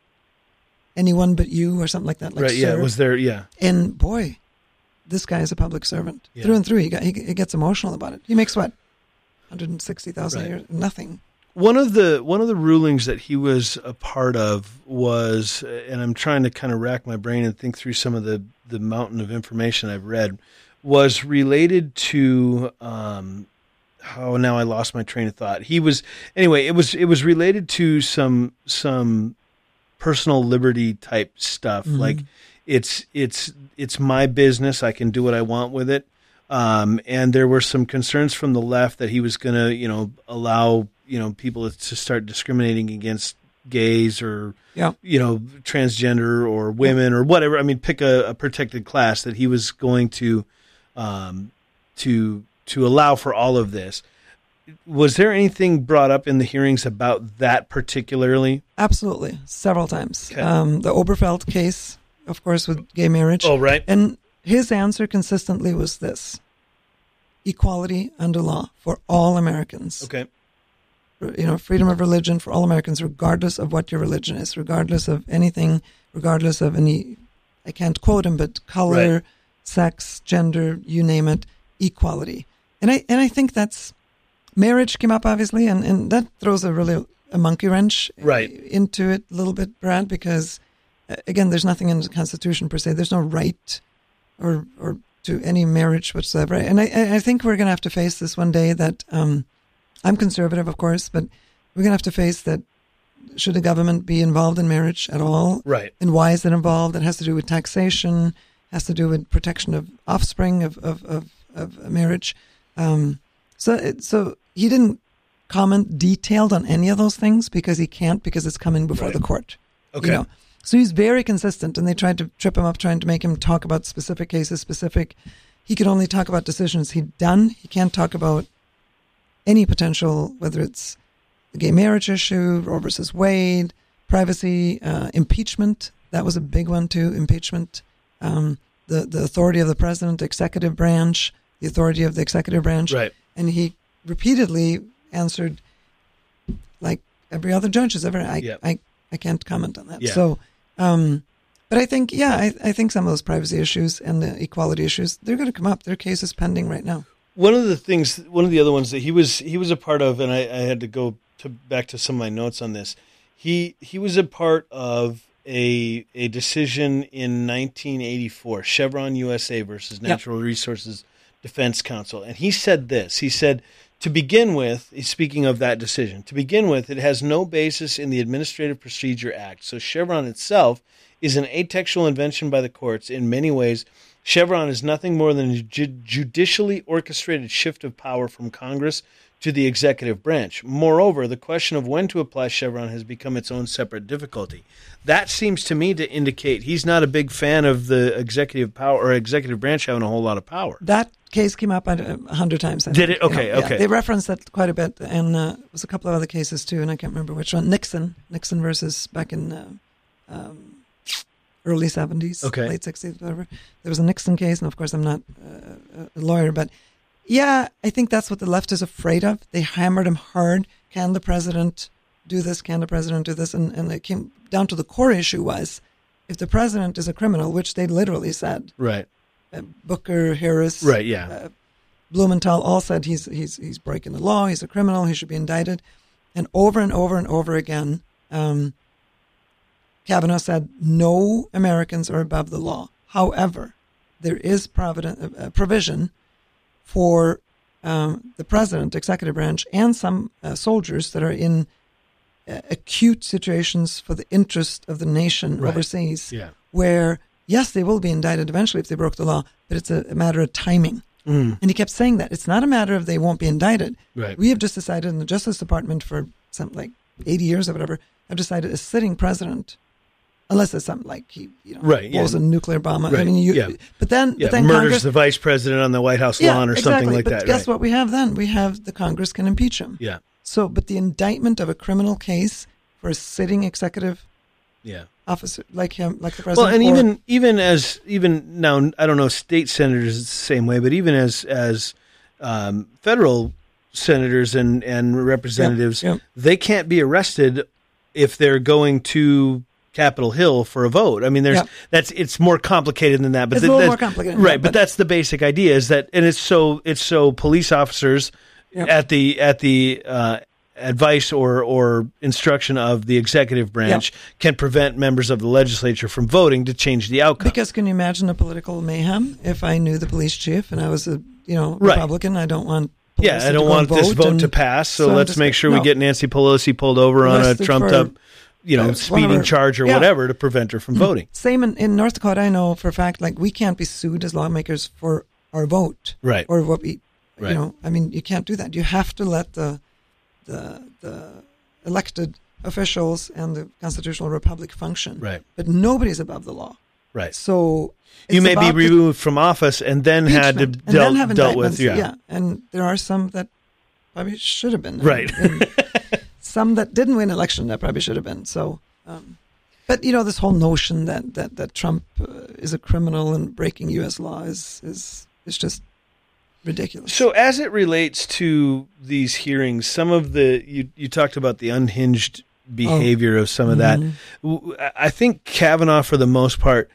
[SPEAKER 2] anyone but you or something like that. Like
[SPEAKER 1] right. Yeah. It was there. Yeah.
[SPEAKER 2] and boy, this guy is a public servant
[SPEAKER 1] Yeah.
[SPEAKER 2] through and through. He, got, he, he gets emotional about it. He makes what? 160,000
[SPEAKER 1] Right.
[SPEAKER 2] a year? Nothing.
[SPEAKER 1] One of the one of the rulings that he was a part of was, and I'm trying to kind of rack my brain and think through some of the the mountain of information I've read, was related to. Um, oh, now I lost my train of thought. He was anyway. It was it was related to some some personal liberty type stuff. Like it's it's it's my business. I can do what I want with it. Um, and there were some concerns from the left that he was going to, you know, allow you know people to start discriminating against gays or
[SPEAKER 2] Yeah.
[SPEAKER 1] you know transgender or women or whatever. I mean, pick a, a protected class that he was going to um, to to allow for all of this. Was there anything brought up in the hearings about that particularly?
[SPEAKER 2] Absolutely. Several times.
[SPEAKER 1] Okay.
[SPEAKER 2] Um, the Obergefell case, of course, with gay marriage.
[SPEAKER 1] Oh, right.
[SPEAKER 2] And his answer consistently was this equality under law for all Americans.
[SPEAKER 1] Okay.
[SPEAKER 2] You know, freedom of religion for all Americans, regardless of what your religion is, regardless of anything, regardless of any, I can't quote him, but color,
[SPEAKER 1] Right.
[SPEAKER 2] sex, gender, you name it, equality. And I, and I think that's, marriage came up obviously, and, and that throws a really, a monkey wrench
[SPEAKER 1] Right.
[SPEAKER 2] into it a little bit, Brad, because uh, again, there's nothing in the Constitution per se. There's no right or or to any marriage whatsoever. And I, I I think we're going to have to face this one day. That um, I'm conservative, of course, but we're going to have to face that. Should the government be involved in marriage at all?
[SPEAKER 1] Right.
[SPEAKER 2] And why is it involved? It has to do with taxation. Has to do with protection of offspring of of of, of marriage. Um, so it, so he didn't comment detailed on any of those things because he can't because it's coming before
[SPEAKER 1] Right.
[SPEAKER 2] the court.
[SPEAKER 1] Okay.
[SPEAKER 2] You know? So he's very consistent, and they tried to trip him up, trying to make him talk about specific cases, specific. He could only talk about decisions he'd done. He can't talk about any potential, whether it's the gay marriage issue, Roe versus Wade, privacy, uh, impeachment. That was a big one too. Impeachment, um, the the authority of the president, executive branch, the authority of the executive branch,
[SPEAKER 1] Right.
[SPEAKER 2] and he repeatedly answered like every other judge has ever. I
[SPEAKER 1] Yep.
[SPEAKER 2] I, I can't comment on that.
[SPEAKER 1] Yeah.
[SPEAKER 2] So, um, but I think yeah, I, I think some of those privacy issues and the equality issues they're going to come up. Their case is pending right now.
[SPEAKER 1] One of the things, one of the other ones that he was he was a part of, and I, I had to go to back to some of my notes on this. He he was a part of a a decision in 1984, Chevron USA versus
[SPEAKER 2] Yep.
[SPEAKER 1] Natural Resources Defense Council, and he said this. He said. To begin with, speaking of that decision. To begin with, it has no basis in the Administrative Procedure Act. So Chevron itself is an atextual invention by the courts in many ways. Chevron is nothing more than a ju- judicially orchestrated shift of power from Congress to the executive branch. Moreover, the question of when to apply Chevron has become its own separate difficulty. That seems to me to indicate he's not a big fan of the executive power or executive branch having a whole lot of power.
[SPEAKER 2] That case came up a hundred times. I
[SPEAKER 1] Did
[SPEAKER 2] think,
[SPEAKER 1] it? Okay,
[SPEAKER 2] you know, yeah.
[SPEAKER 1] okay.
[SPEAKER 2] They referenced that quite a bit, and uh, there was a couple of other cases too, and I can't remember which one. Nixon, Nixon versus back in uh, um, early seventies,
[SPEAKER 1] Okay.
[SPEAKER 2] late sixties, whatever. There was a Nixon case, and of course, I'm not uh, a lawyer, but yeah, I think that's what the left is afraid of. They hammered him hard. Can the president do this? Can the president do this? And and it came down to the core issue was if the president is a criminal, which they literally said,
[SPEAKER 1] Right.
[SPEAKER 2] uh, Booker, Harris,
[SPEAKER 1] Right, yeah.
[SPEAKER 2] uh, Blumenthal all said he's he's he's breaking the law. He's a criminal. He should be indicted. And over and over and over again, um, Kavanaugh said no Americans are above the law. However, there is provident, uh, provision for um, the president, executive branch, and some uh, soldiers that are in uh, acute situations for the interest of the nation
[SPEAKER 1] Right.
[SPEAKER 2] overseas
[SPEAKER 1] Yeah.
[SPEAKER 2] where yes, they will be indicted eventually if they broke the law, but it's a, a matter of timing.
[SPEAKER 1] Mm.
[SPEAKER 2] And he kept saying that it's not a matter of they won't be indicted.
[SPEAKER 1] Right.
[SPEAKER 2] We have just decided in the Justice Department for something like 80 years or whatever, have decided a sitting president, unless it's something like he, you know,
[SPEAKER 1] Right, yeah.
[SPEAKER 2] blows a nuclear bomb. I mean, you,
[SPEAKER 1] yeah.
[SPEAKER 2] but then,
[SPEAKER 1] Yeah,
[SPEAKER 2] but then
[SPEAKER 1] murders
[SPEAKER 2] Congress,
[SPEAKER 1] the vice president on the White House
[SPEAKER 2] yeah,
[SPEAKER 1] lawn or
[SPEAKER 2] exactly.
[SPEAKER 1] something like
[SPEAKER 2] but
[SPEAKER 1] that.
[SPEAKER 2] guess
[SPEAKER 1] right.
[SPEAKER 2] what we have then? We have the Congress can impeach him.
[SPEAKER 1] Yeah.
[SPEAKER 2] So, but the indictment of a criminal case for a sitting executive
[SPEAKER 1] Yeah.
[SPEAKER 2] officer like him, like the president.
[SPEAKER 1] Well, and
[SPEAKER 2] or-
[SPEAKER 1] even even as even now, I don't know state senators the same way, but even as as um, federal senators and and representatives,
[SPEAKER 2] yeah.
[SPEAKER 1] they can't be arrested if they're going to Capitol Hill for a vote. I mean, there's
[SPEAKER 2] Yeah.
[SPEAKER 1] that's it's more complicated than that, but
[SPEAKER 2] It's
[SPEAKER 1] th-
[SPEAKER 2] a little
[SPEAKER 1] that's-
[SPEAKER 2] more complicated
[SPEAKER 1] right?
[SPEAKER 2] that,
[SPEAKER 1] but,
[SPEAKER 2] but-
[SPEAKER 1] that's the basic idea is that, and it's so it's so police officers
[SPEAKER 2] Yeah.
[SPEAKER 1] at the at the uh, advice or or instruction of the executive branch can prevent members of the legislature from voting to change the outcome.
[SPEAKER 2] Because can you imagine a political mayhem if I knew the police chief and I was a you know
[SPEAKER 1] Right.
[SPEAKER 2] Republican? I don't want. police
[SPEAKER 1] yeah, I don't want
[SPEAKER 2] and
[SPEAKER 1] this vote to pass, so,
[SPEAKER 2] so
[SPEAKER 1] let's
[SPEAKER 2] just
[SPEAKER 1] make sure we get Nancy Pelosi pulled over on a trumped up, you know,
[SPEAKER 2] uh,
[SPEAKER 1] speeding
[SPEAKER 2] whatever.
[SPEAKER 1] charge or
[SPEAKER 2] Yeah. Mm-hmm.
[SPEAKER 1] whatever to prevent her from voting.
[SPEAKER 2] Same in, in North Dakota. I know for a fact, like we can't be sued as lawmakers for our vote
[SPEAKER 1] Right.
[SPEAKER 2] or what we,
[SPEAKER 1] Right.
[SPEAKER 2] you know. I mean, you can't do that. You have to let the the the elected officials and the constitutional republic function.
[SPEAKER 1] Right.
[SPEAKER 2] But nobody's above the law.
[SPEAKER 1] Right.
[SPEAKER 2] So
[SPEAKER 1] You may be removed from office and then had to dealt, dealt with.
[SPEAKER 2] indictments.
[SPEAKER 1] Yeah.
[SPEAKER 2] and there are some that probably should have been
[SPEAKER 1] Right.
[SPEAKER 2] Some that didn't win election that probably should have been. So, um, but you know, this whole notion that that that Trump uh, is a criminal and breaking U.S. law is is is just ridiculous.
[SPEAKER 1] So as it relates to these hearings, some of the you you talked about the unhinged behavior of some of that.
[SPEAKER 2] Mhm.
[SPEAKER 1] W- I think Kavanaugh, for the most part,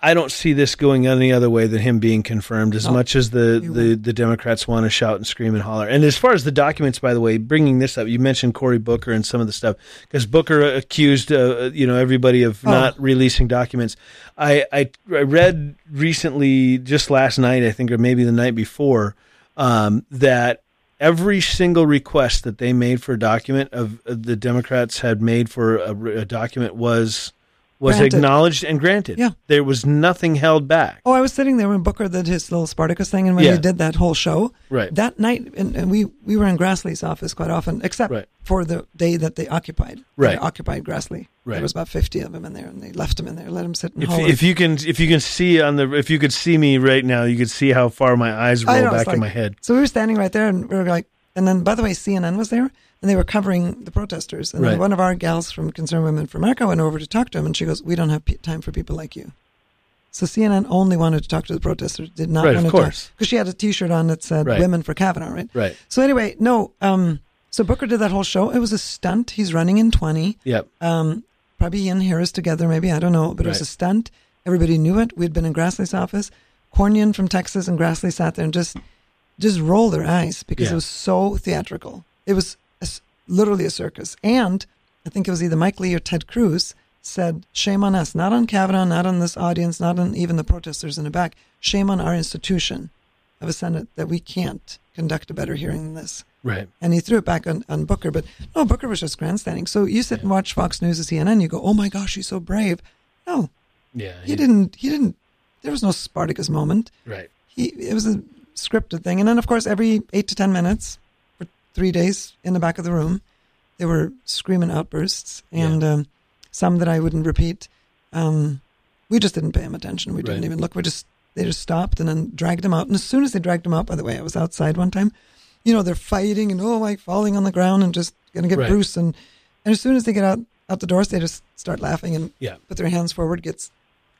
[SPEAKER 1] I- don't see this going any other way than him being confirmed. As
[SPEAKER 2] No,
[SPEAKER 1] much as the, the, the Democrats want to shout and scream and holler, and as far as the documents, by the way, bringing this up, you mentioned Cory Booker and some of the stuff because Booker accused uh, you know everybody of
[SPEAKER 2] Oh.
[SPEAKER 1] not releasing documents. I, I I read recently, just last night, I think, or maybe the night before, um, that every single request that they made for a document of of the Democrats had made for a, a document was was
[SPEAKER 2] Granted.
[SPEAKER 1] acknowledged and granted.
[SPEAKER 2] Yeah.
[SPEAKER 1] there was nothing held back.
[SPEAKER 2] Oh, I was sitting there when Booker did his little Spartacus thing, and when
[SPEAKER 1] Yeah.
[SPEAKER 2] he did that whole show
[SPEAKER 1] Right.
[SPEAKER 2] that night, and, and we we were in Grassley's office quite often, except
[SPEAKER 1] Right.
[SPEAKER 2] for the day that they occupied.
[SPEAKER 1] Right.
[SPEAKER 2] They occupied Grassley.
[SPEAKER 1] Right.
[SPEAKER 2] There was about fifty of them in there, and they left him in there, let him sit and
[SPEAKER 1] If, if you can if you can see on the if you could see me right now, you could see how far my eyes roll
[SPEAKER 2] know,
[SPEAKER 1] back in my head.
[SPEAKER 2] So we were standing right there, and we were like, and then by the way, CNN was there and they were covering the protesters. And
[SPEAKER 1] Right.
[SPEAKER 2] one of our gals from Concerned Women for America went over to talk to him, and she goes, "We don't have pe- time for people like you." So CNN only wanted to talk to the protesters, did not
[SPEAKER 1] Right,
[SPEAKER 2] want to talk
[SPEAKER 1] course.
[SPEAKER 2] because she had a T-shirt on that said
[SPEAKER 1] Right.
[SPEAKER 2] "Women for Kavanaugh," right?
[SPEAKER 1] Right.
[SPEAKER 2] So anyway, no. Um, so Booker did that whole show. It was a stunt. He's running in twenty.
[SPEAKER 1] Yep.
[SPEAKER 2] Um, probably he and Harris together, maybe I don't know, but it was a stunt. Everybody knew it. We'd been in Grassley's office. Cornyn from Texas and Grassley sat there and just just rolled their eyes because
[SPEAKER 1] Yeah.
[SPEAKER 2] it was so theatrical. It was literally a circus. And I think it was either Mike Lee or Ted Cruz said, "Shame on us, not on Kavanaugh, not on this audience, not on even the protesters in the back. Shame on our institution of a Senate that we can't conduct a better hearing than this."
[SPEAKER 1] Right.
[SPEAKER 2] and he threw it back on, on Booker. But no, Booker was just grandstanding. So you sit and watch Fox News or CNN, you go, "Oh my gosh, he's so brave." No,
[SPEAKER 1] Yeah.
[SPEAKER 2] he didn't. He didn't. There was no Spartacus moment.
[SPEAKER 1] Right.
[SPEAKER 2] He it was a scripted thing. And then of course, every eight to ten minutes for three days in the back of the room, there were screaming outbursts and um, some that I wouldn't repeat. Um, we just didn't pay him attention. We didn't
[SPEAKER 1] Right.
[SPEAKER 2] even look. We just they just stopped and then dragged him out. And as soon as they dragged him out, by the way, I was outside one time. You know, they're fighting and oh, like falling on the ground and just gonna get
[SPEAKER 1] Right.
[SPEAKER 2] Bruce. And and as soon as they get out out the doors, they just start laughing and
[SPEAKER 1] Yeah.
[SPEAKER 2] put their hands forward, gets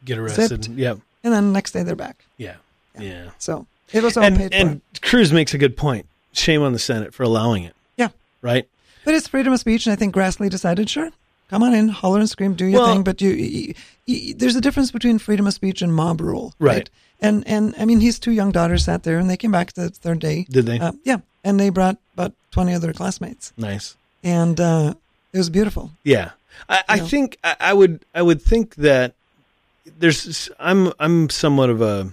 [SPEAKER 1] Get arrested.
[SPEAKER 2] Zipped.
[SPEAKER 1] Yep.
[SPEAKER 2] and then next day they're back.
[SPEAKER 1] Yeah. Yeah.
[SPEAKER 2] So it was all
[SPEAKER 1] And
[SPEAKER 2] paid for.
[SPEAKER 1] and Cruz makes a good point. Shame on the Senate for allowing it.
[SPEAKER 2] Yeah.
[SPEAKER 1] Right.
[SPEAKER 2] But it's freedom of speech, and I think Grassley decided, sure, come on in, holler and scream, do your
[SPEAKER 1] Well-
[SPEAKER 2] thing. But you, you, you, there's a difference between freedom of speech and mob rule,
[SPEAKER 1] Right.
[SPEAKER 2] And and I mean, his two young daughters sat there, and they came back the third day.
[SPEAKER 1] Did they?
[SPEAKER 2] Uh, yeah, and they brought about twenty other classmates,
[SPEAKER 1] nice.
[SPEAKER 2] and uh, it was beautiful.
[SPEAKER 1] Yeah, I, I think I, I would I would think that there's I'm I'm somewhat of a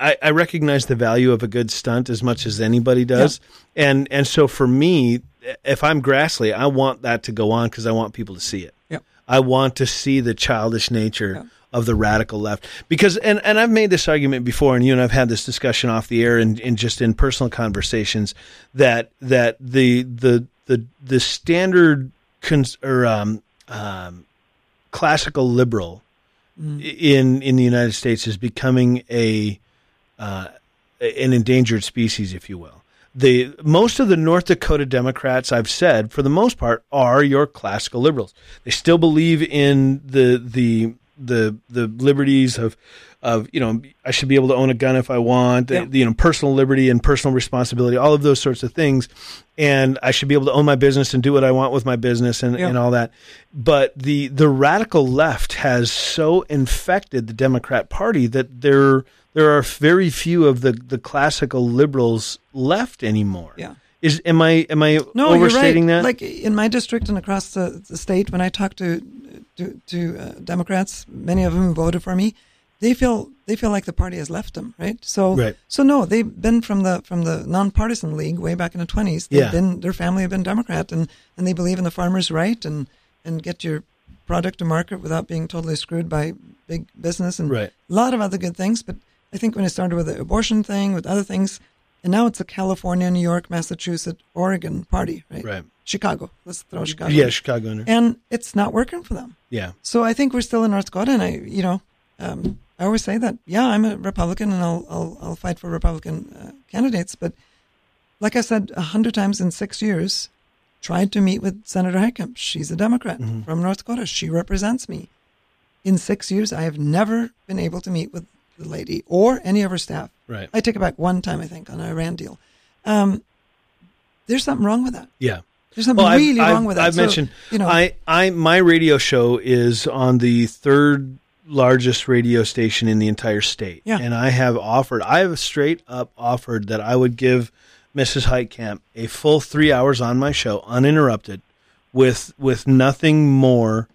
[SPEAKER 1] I, I recognize the value of a good stunt as much as anybody does, and and so for me, if I'm Grassley, I want that to go on because I want people to see it.
[SPEAKER 2] Yep.
[SPEAKER 1] I want to see the childish nature
[SPEAKER 2] Yeah.
[SPEAKER 1] of the radical left because and, and I've made this argument before and you and I've had this discussion off the air and, and just in personal conversations that that the the the the standard cons, or um, um, classical liberal
[SPEAKER 2] Mm.
[SPEAKER 1] in in the United States is becoming a uh, an endangered species if you will the most of the North Dakota Democrats I've said for the most part are your classical liberals. They still believe in the the the the liberties of of you know I should be able to own a gun if I want,
[SPEAKER 2] Yeah.
[SPEAKER 1] you know personal liberty and personal responsibility, all of those sorts of things, and I should be able to own my business and do what I want with my business and,
[SPEAKER 2] Yeah.
[SPEAKER 1] and all that. But the the radical left has so infected the Democrat Party that there there are very few of the the classical liberals left anymore.
[SPEAKER 2] Yeah.
[SPEAKER 1] Is am I am I
[SPEAKER 2] No,
[SPEAKER 1] overstating
[SPEAKER 2] right.
[SPEAKER 1] that?
[SPEAKER 2] Like in my district and across the, the state, when I talk to to, to uh, Democrats, many of them who voted for me, they feel they feel like the party has left them, right? So
[SPEAKER 1] Right.
[SPEAKER 2] so no, they've been from the from the nonpartisan league way back in the twenties. They've
[SPEAKER 1] Yeah.
[SPEAKER 2] been their family have been Democrat and and they believe in the farmer's right and and get your product to market without being totally screwed by big business and
[SPEAKER 1] Right.
[SPEAKER 2] a lot of other good things. But I think when it started with the abortion thing, with other things, and now it's a California, New York, Massachusetts, Oregon party, right?
[SPEAKER 1] Right.
[SPEAKER 2] Chicago. Let's throw Chicago.
[SPEAKER 1] yeah, Chicago. in there.
[SPEAKER 2] And it's not working for them.
[SPEAKER 1] Yeah.
[SPEAKER 2] So I think we're still in North Dakota, and I, you know, um, I always say that. Yeah, I'm a Republican, and I'll I'll, I'll fight for Republican uh, candidates. But like I said a hundred times in six years, tried to meet with Senator Heitkamp. She's a Democrat
[SPEAKER 1] Mm-hmm.
[SPEAKER 2] from North Dakota. She represents me. In six years, I have never been able to meet with the lady or any of her staff.
[SPEAKER 1] Right.
[SPEAKER 2] I take it back one time, I think, on an Iran deal. Um, there's something wrong with that.
[SPEAKER 1] Yeah.
[SPEAKER 2] There's something
[SPEAKER 1] Well, I've-
[SPEAKER 2] really
[SPEAKER 1] I've,
[SPEAKER 2] wrong with that.
[SPEAKER 1] I've
[SPEAKER 2] So,
[SPEAKER 1] mentioned,
[SPEAKER 2] you know,
[SPEAKER 1] I, I, my radio show is on the third largest radio station in the entire state.
[SPEAKER 2] Yeah.
[SPEAKER 1] And I have offered, I have straight up offered that I would give Mrs. Heitkamp a full three hours on my show, uninterrupted, with, with nothing more.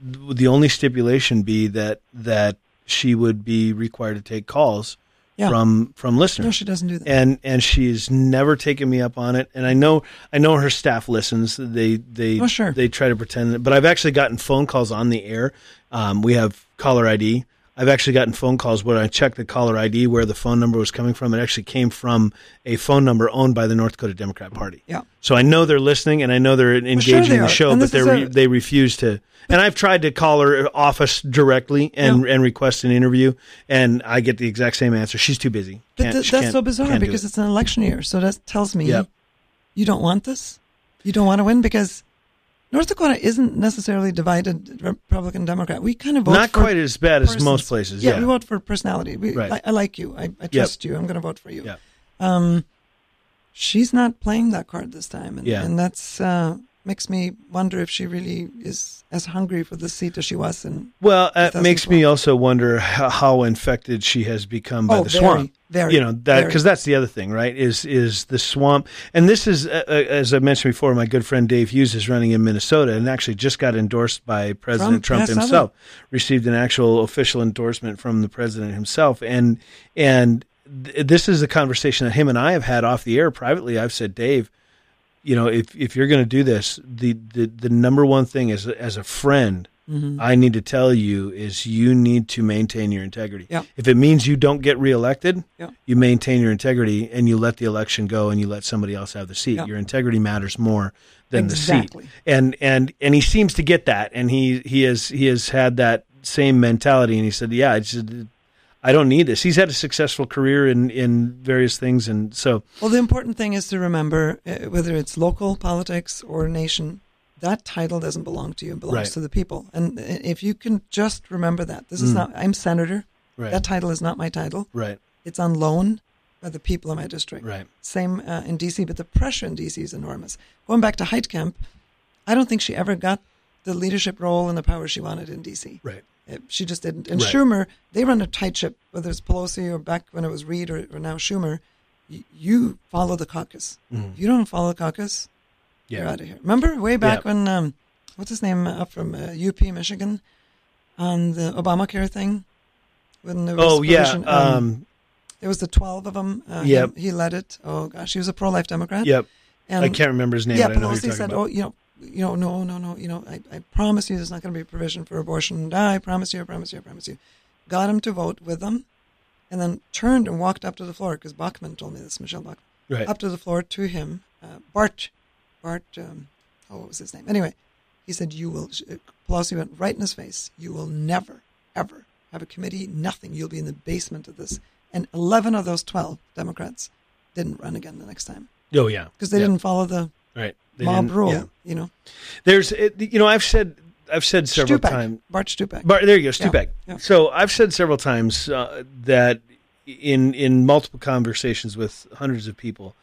[SPEAKER 1] The only stipulation be that, that she would be required to take calls
[SPEAKER 2] Yeah.
[SPEAKER 1] from, from listeners
[SPEAKER 2] no, she doesn't do that.
[SPEAKER 1] and and she's never taken me up on it. And I know I know her staff listens. They they
[SPEAKER 2] Oh, sure.
[SPEAKER 1] they try to pretend, that, but I've actually gotten phone calls on the air. Um, we have caller ID. I've actually gotten phone calls where I checked the caller ID where the phone number was coming from. It actually came from a phone number owned by the North Dakota Democrat Party.
[SPEAKER 2] Yeah.
[SPEAKER 1] So I know they're listening and I know they're engaging
[SPEAKER 2] sure they
[SPEAKER 1] in the show, but they they refuse to. And I've tried to call her office directly and and request an interview, and I get the exact same answer. She's too busy.
[SPEAKER 2] But
[SPEAKER 1] Can't-
[SPEAKER 2] th-
[SPEAKER 1] she
[SPEAKER 2] that's so bizarre because
[SPEAKER 1] it.
[SPEAKER 2] it's an election year. So that tells me
[SPEAKER 1] Yep.
[SPEAKER 2] you don't want this. You don't want to win because North Dakota isn't necessarily divided Republican Democrat. We kind of vote
[SPEAKER 1] Not
[SPEAKER 2] for
[SPEAKER 1] quite as bad as most places.
[SPEAKER 2] Yeah,
[SPEAKER 1] Yeah.
[SPEAKER 2] we vote for personality. We,
[SPEAKER 1] Right.
[SPEAKER 2] I, I like you. I, I trust you. I'm going to vote for you.
[SPEAKER 1] Yeah.
[SPEAKER 2] Um, she's not playing that card this time, and,
[SPEAKER 1] Yeah.
[SPEAKER 2] and that's uh, makes me wonder if she really is as hungry for the seat as she was. And
[SPEAKER 1] Well, it makes me also wonder how, how infected she has become by
[SPEAKER 2] Oh,
[SPEAKER 1] the
[SPEAKER 2] very,
[SPEAKER 1] swamp.
[SPEAKER 2] very,
[SPEAKER 1] you know that because that's the other thing, right? Is is the swamp? And this is, uh, uh, as I mentioned before, my good friend Dave Hughes is running in Minnesota, and actually just got endorsed by President
[SPEAKER 2] Trump,
[SPEAKER 1] Trump,
[SPEAKER 2] yes,
[SPEAKER 1] himself. Received an actual official endorsement from the president himself, and and th- this is a conversation that him and I have had off the air privately. I've said, Dave, you know, if if you're going to do this, the, the the number one thing is as a friend,
[SPEAKER 2] Mm-hmm.
[SPEAKER 1] I need to tell you is you need to maintain your integrity.
[SPEAKER 2] Yeah.
[SPEAKER 1] If it means you don't get reelected,
[SPEAKER 2] Yeah.
[SPEAKER 1] you maintain your integrity and you let the election go and you let somebody else have the seat.
[SPEAKER 2] Yeah.
[SPEAKER 1] Your integrity matters more than
[SPEAKER 2] Exactly.
[SPEAKER 1] the seat. And and and he seems to get that, and he he has he has had that same mentality. And he said, "Yeah, it's just, I don't need this." He's had a successful career in in various things, and so
[SPEAKER 2] Well, the important thing is to remember uh, whether it's local politics or nation, that title doesn't belong to you; it belongs
[SPEAKER 1] Right.
[SPEAKER 2] to the people. And uh, if you can just remember that, this is
[SPEAKER 1] Mm.
[SPEAKER 2] not. I'm senator.
[SPEAKER 1] right,
[SPEAKER 2] That title is not my title.
[SPEAKER 1] right,
[SPEAKER 2] It's on loan by the people of my district.
[SPEAKER 1] right,
[SPEAKER 2] Same uh, in DC, but the pressure in DC is enormous. Going back to Heitkamp, I don't think she ever got the leadership role and the power she wanted in DC.
[SPEAKER 1] right,
[SPEAKER 2] Uh, She just didn't. And
[SPEAKER 1] Right.
[SPEAKER 2] Schumer, they run a tight ship, whether it's Pelosi or back when it was Reid or, or now Schumer. You, you follow the caucus.
[SPEAKER 1] Mhm.
[SPEAKER 2] If you don't follow the caucus, you're out of here. Remember way back
[SPEAKER 1] Yeah.
[SPEAKER 2] when, um, what's his name uh, up from uh, UP, Michigan, on the Obamacare thing? When there was
[SPEAKER 1] oh yeah,
[SPEAKER 2] um,
[SPEAKER 1] um,
[SPEAKER 2] there was the 12 of them. Uh,
[SPEAKER 1] Yep.
[SPEAKER 2] He, he led it. Oh, gosh. He was a pro life Democrat.
[SPEAKER 1] yep.
[SPEAKER 2] And
[SPEAKER 1] I can't remember his name.
[SPEAKER 2] yeah,
[SPEAKER 1] but I know who
[SPEAKER 2] Pelosi said,
[SPEAKER 1] talking
[SPEAKER 2] "Oh, you know, you know, no, no, no, you know, I, I promise you, there's not going to be a provision for abortion. I promise you, I promise you, I promise you." Got him to vote with them, and then turned and walked up to the floor because Bachmann told me this. Michele Bachmann
[SPEAKER 1] right,
[SPEAKER 2] up to the floor to him. Uh, Bart, Bart, um, oh, what was his name? Anyway, he said, "You will." uh, Pelosi went right in his face. You will never, ever have a committee. Nothing. You'll be in the basement of this. And eleven of those twelve Democrats didn't run again the next time
[SPEAKER 1] oh yeah,
[SPEAKER 2] because they
[SPEAKER 1] Yeah.
[SPEAKER 2] didn't follow the
[SPEAKER 1] right. They
[SPEAKER 2] mob rule.
[SPEAKER 1] yeah.
[SPEAKER 2] You know,
[SPEAKER 1] There's, you know, I've said, I've said several times.
[SPEAKER 2] Bart Stupak.
[SPEAKER 1] But there you go, Stupak.
[SPEAKER 2] yeah.
[SPEAKER 1] So I've said several times uh, that in in multiple conversations with hundreds of people,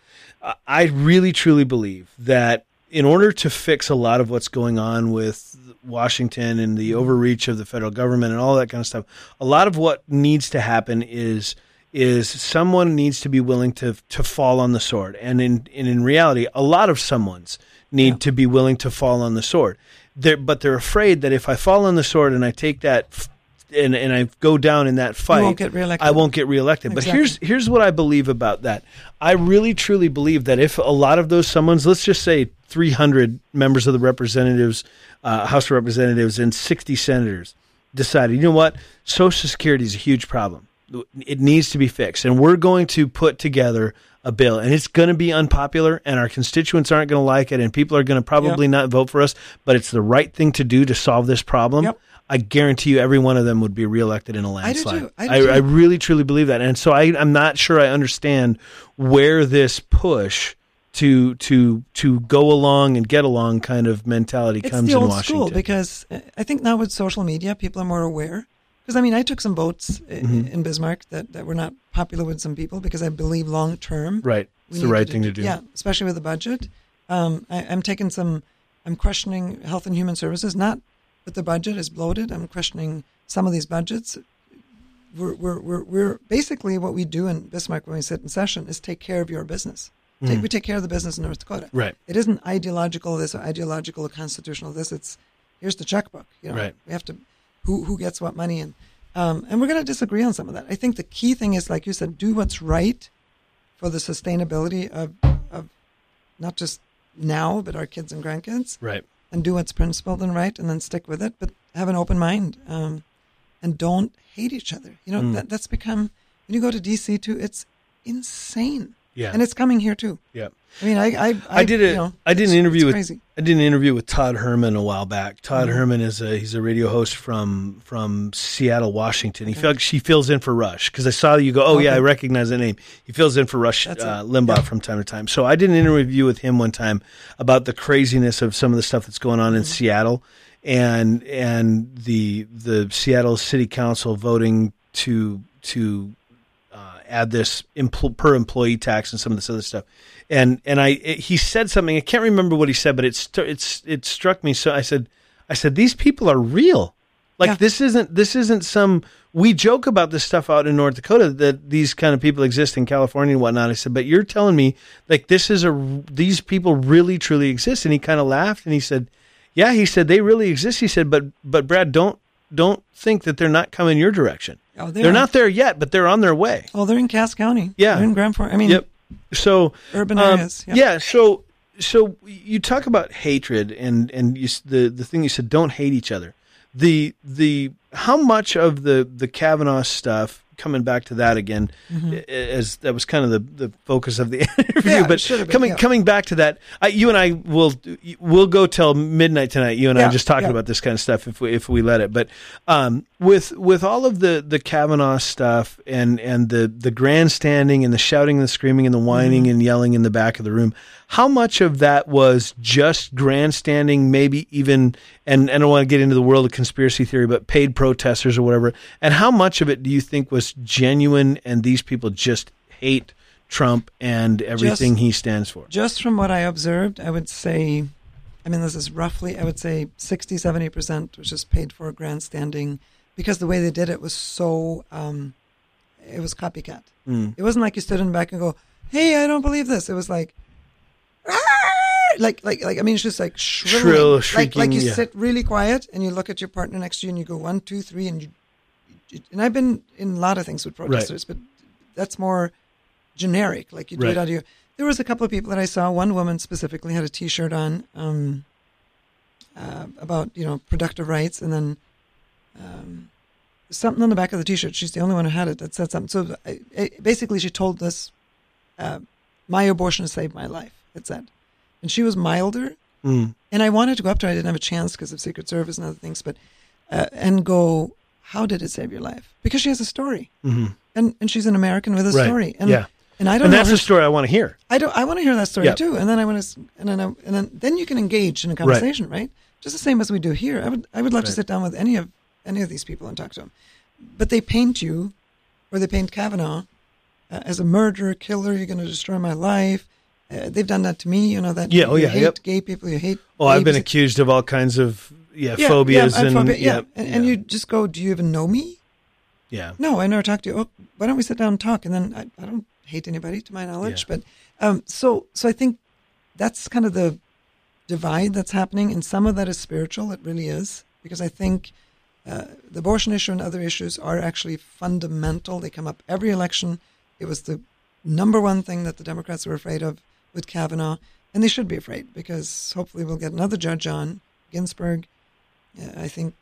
[SPEAKER 1] I really truly believe that in order to fix a lot of what's going on with Washington and the overreach of the federal government and all that kind of stuff, a lot of what needs to happen is is someone needs to be willing to to fall on the sword, and in and in reality, a lot of someone's need
[SPEAKER 2] Yeah.
[SPEAKER 1] to be willing to fall on the sword. They're, but they're afraid that if I fall on the sword and I take that f- and and I go down in that fight,
[SPEAKER 2] won't get reelected.
[SPEAKER 1] I won't get reelected. But here's here's what I believe about that. I really truly believe that if a lot of those someone's, let's just say 300 members of the representatives, uh, House of Representatives, and 60 senators decided, you know what, Social Security is a huge problem. It needs to be fixed, and we're going to put together a bill, and it's going to be unpopular, and our constituents aren't going to like it, and people are going to probably not vote for us. But it's the right thing to do to solve this problem.
[SPEAKER 2] Yep.
[SPEAKER 1] I guarantee you, every one of them would be reelected in a
[SPEAKER 2] I
[SPEAKER 1] landslide.
[SPEAKER 2] I do
[SPEAKER 1] I,
[SPEAKER 2] too.
[SPEAKER 1] I really truly believe that, and so I, I'm not sure I understand where this push to to to go along and get along kind of mentality
[SPEAKER 2] it's
[SPEAKER 1] comes
[SPEAKER 2] the
[SPEAKER 1] in
[SPEAKER 2] old
[SPEAKER 1] Washington.
[SPEAKER 2] school because I think now with social media, people are more aware. Because I mean, I took some votes i-
[SPEAKER 1] Mhm.
[SPEAKER 2] in Bismarck that, that were not popular with some people because I believe long term
[SPEAKER 1] right, it's the right thing to do.
[SPEAKER 2] Yeah, especially with the budget. Um, I, I'm taking some. I'm questioning Health and Human Services. Not that the budget is bloated. I'm questioning some of these budgets. We're, we're, we're, we're basically what we do in Bismarck when we sit in session is take care of your business. Take,
[SPEAKER 1] Mm.
[SPEAKER 2] we take care of the business in North Dakota.
[SPEAKER 1] Right,
[SPEAKER 2] It isn't ideological this or ideological or constitutional this. It's here's the checkbook. You know,
[SPEAKER 1] Right.
[SPEAKER 2] we have to who who gets what money and um, and we're going to disagree on some of that. I think the key thing is, like you said, do what's right for the sustainability of of not just now but our kids and grandkids,
[SPEAKER 1] right,
[SPEAKER 2] and do what's principled and right, and then stick with it. But have an open mind um, and don't hate each other. You know
[SPEAKER 1] Mm.
[SPEAKER 2] that that's become when you go to DC too. It's insane
[SPEAKER 1] Yeah.
[SPEAKER 2] and it's coming here too.
[SPEAKER 1] yeah.
[SPEAKER 2] I mean, I I,
[SPEAKER 1] I did a
[SPEAKER 2] you know,
[SPEAKER 1] I did an interview with
[SPEAKER 2] crazy.
[SPEAKER 1] I did an interview with Todd Herman a while back. Todd
[SPEAKER 2] Mm-hmm.
[SPEAKER 1] Herman is a he's a radio host from from Seattle, Washington. He felt she fills in for Rush because I saw you go. Oh yeah, I recognize that name. He fills in for Rush uh. Limbaugh
[SPEAKER 2] Yeah.
[SPEAKER 1] from time to time. So I did an interview with him one time about the craziness of some of the stuff that's going on in
[SPEAKER 2] Mm-hmm.
[SPEAKER 1] Seattle and and the the Seattle City Council voting to to add this empl- per employee tax and some of this other stuff. And and I it, he said something I can't remember what he said, but it's it's it struck me. So I said I said these people are real. Like
[SPEAKER 2] Yeah.
[SPEAKER 1] this isn't this isn't some we joke about this stuff out in North Dakota that these kind of people exist in California and whatnot. I said, but you're telling me like this is a these people really truly exist. And he kind of laughed and he said, yeah, he said they really exist. He said, but but Brad, don't don't think that they're not coming your direction.
[SPEAKER 2] Oh,
[SPEAKER 1] They're
[SPEAKER 2] are.
[SPEAKER 1] not there yet, but they're on their way.
[SPEAKER 2] Oh, they're in Cass County.
[SPEAKER 1] Yeah.
[SPEAKER 2] they're in Grand Forks. I mean,
[SPEAKER 1] Yep. So
[SPEAKER 2] urban
[SPEAKER 1] um,
[SPEAKER 2] areas. Yep.
[SPEAKER 1] Yeah. So so you talk about hatred and and you, the the thing you said don't hate each other. The the how much of the the Kavanaugh stuff coming back to that again a- as that was kind of the the focus of the interview
[SPEAKER 2] Mm-hmm. Yeah,
[SPEAKER 1] but
[SPEAKER 2] been,
[SPEAKER 1] coming
[SPEAKER 2] yeah.
[SPEAKER 1] coming back to that I, you and I will we'll go till midnight tonight you and I just talking
[SPEAKER 2] yeah.
[SPEAKER 1] about this kind of stuff if we if we let it but um with with all of the the Kavanaugh stuff and and the the grandstanding and the shouting and the screaming and the whining
[SPEAKER 2] Mm-hmm.
[SPEAKER 1] and yelling in the back of the room how much of that was just grandstanding maybe even and, and I don't want to get into the world of conspiracy theory but paid protesters or whatever and how much of it do you think was genuine and these people just hate Trump and everything
[SPEAKER 2] Just-
[SPEAKER 1] he stands for
[SPEAKER 2] Just from what I observed, I would say, I mean, this is roughly, I would say 60, 70% was just paid for grandstanding because the way they did it was so, um, it was copycat.
[SPEAKER 1] Mm.
[SPEAKER 2] It wasn't like you stood in the back and go, hey, I don't believe this. It was like, "Ah!" like, like, like, I mean, it's just like shrilling.
[SPEAKER 1] Shrill,
[SPEAKER 2] like, like you
[SPEAKER 1] yeah.
[SPEAKER 2] sit really quiet and you look at your partner next to you and you go one, two, three, and you, and I've been in a lot of things with protesters, but that's more generic. Like you do
[SPEAKER 1] Right.
[SPEAKER 2] it out of your. There was a couple of people that I saw. One woman specifically had a T-shirt on um, uh, about you know productive rights, and then um, something on the back of the T-shirt. She's the only one who had it that said something. So I, I, basically, she told us, uh, "My abortion saved my life." It said, and she was milder.
[SPEAKER 1] Mm.
[SPEAKER 2] And I wanted to go up to her. I didn't have a chance because of Secret Service and other things, but uh, and go, how did it save your life? Because she has a story,
[SPEAKER 1] hmm
[SPEAKER 2] and and she's an American with a
[SPEAKER 1] Right.
[SPEAKER 2] story, and
[SPEAKER 1] Yeah.
[SPEAKER 2] and I don't
[SPEAKER 1] and
[SPEAKER 2] know
[SPEAKER 1] that's the story I want to hear
[SPEAKER 2] I don't. I want to hear that story
[SPEAKER 1] Yeah.
[SPEAKER 2] too, and then I want to, and then I, and then then you can engage in a conversation, right? Just the same as we do here. I would I would love to sit down with any of any of these people and talk to them, but they paint you, or they paint Kavanaugh uh, as a murderer, killer. You're going to destroy my life. Uh, they've done that to me. You know that.
[SPEAKER 1] Yeah, oh,
[SPEAKER 2] you
[SPEAKER 1] yeah,
[SPEAKER 2] hate
[SPEAKER 1] yep.
[SPEAKER 2] gay people. You hate.
[SPEAKER 1] oh I've been accused of all kinds of yeah,
[SPEAKER 2] Yeah,
[SPEAKER 1] phobias
[SPEAKER 2] yeah,
[SPEAKER 1] and
[SPEAKER 2] phobia, yeah.
[SPEAKER 1] yeah,
[SPEAKER 2] And, and you just go. Do you even know me?
[SPEAKER 1] yeah
[SPEAKER 2] No, I never talked to you. Oh, why don't we sit down and talk? And then I, I don't hate anybody to my knowledge, but um, so so I think that's kind of the divide that's happening, and some of that is spiritual. It really is because I think uh, the abortion issue and other issues are actually fundamental. They come up every election. It was the number one thing that the Democrats were afraid of with Kavanaugh, and they should be afraid because hopefully we'll get another judge on Ginsburg. Uh, I think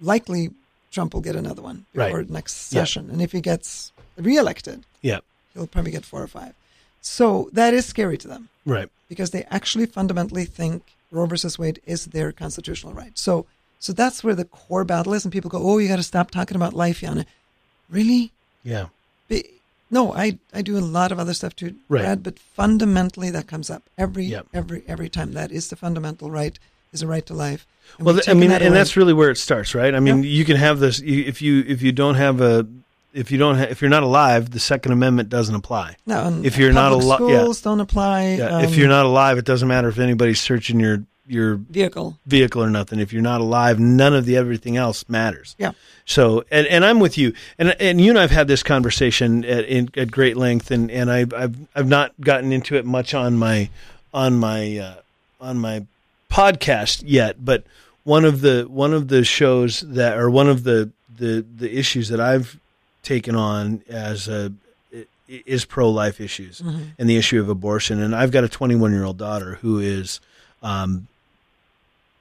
[SPEAKER 2] likely Trump will get another one
[SPEAKER 1] Right.
[SPEAKER 2] before next
[SPEAKER 1] Yeah.
[SPEAKER 2] session, and if he gets reelected,
[SPEAKER 1] yeah
[SPEAKER 2] he'll probably get four or five. So that is scary to them
[SPEAKER 1] right
[SPEAKER 2] because they actually fundamentally think Roe versus Wade is their constitutional right. So, so that's where the core battle is, and people go, "Oh, you got to stop talking about life, Janne." Really?
[SPEAKER 1] yeah
[SPEAKER 2] Be- No, I I do a lot of other stuff too,
[SPEAKER 1] Right.
[SPEAKER 2] Brad. But fundamentally, that comes up every
[SPEAKER 1] Yep.
[SPEAKER 2] every every time. That is the fundamental right, is a right to life. And
[SPEAKER 1] well I mean
[SPEAKER 2] that
[SPEAKER 1] and that's really where it starts right I mean you can have this if you if you don't have a if you don't ha- if you're not alive the second amendment doesn't apply
[SPEAKER 2] no,
[SPEAKER 1] if you're not
[SPEAKER 2] alive,
[SPEAKER 1] alo- yeah.
[SPEAKER 2] schools don't apply.
[SPEAKER 1] yeah, if
[SPEAKER 2] um,
[SPEAKER 1] you're not alive it doesn't matter if anybody's searching your your
[SPEAKER 2] vehicle,
[SPEAKER 1] vehicle or nothing. If you're not alive, none of the everything else matters.
[SPEAKER 2] Yeah.
[SPEAKER 1] So, and, and I'm with you, and and you and I've had this conversation at in, at great length, and and I've I've I've not gotten into it much on my on my uh, on my podcast yet, but one of the one of the shows that or one of the the the issues that I've taken on as a is pro life issues and the issue of abortion, and I've got a 21 year old daughter who is. Um,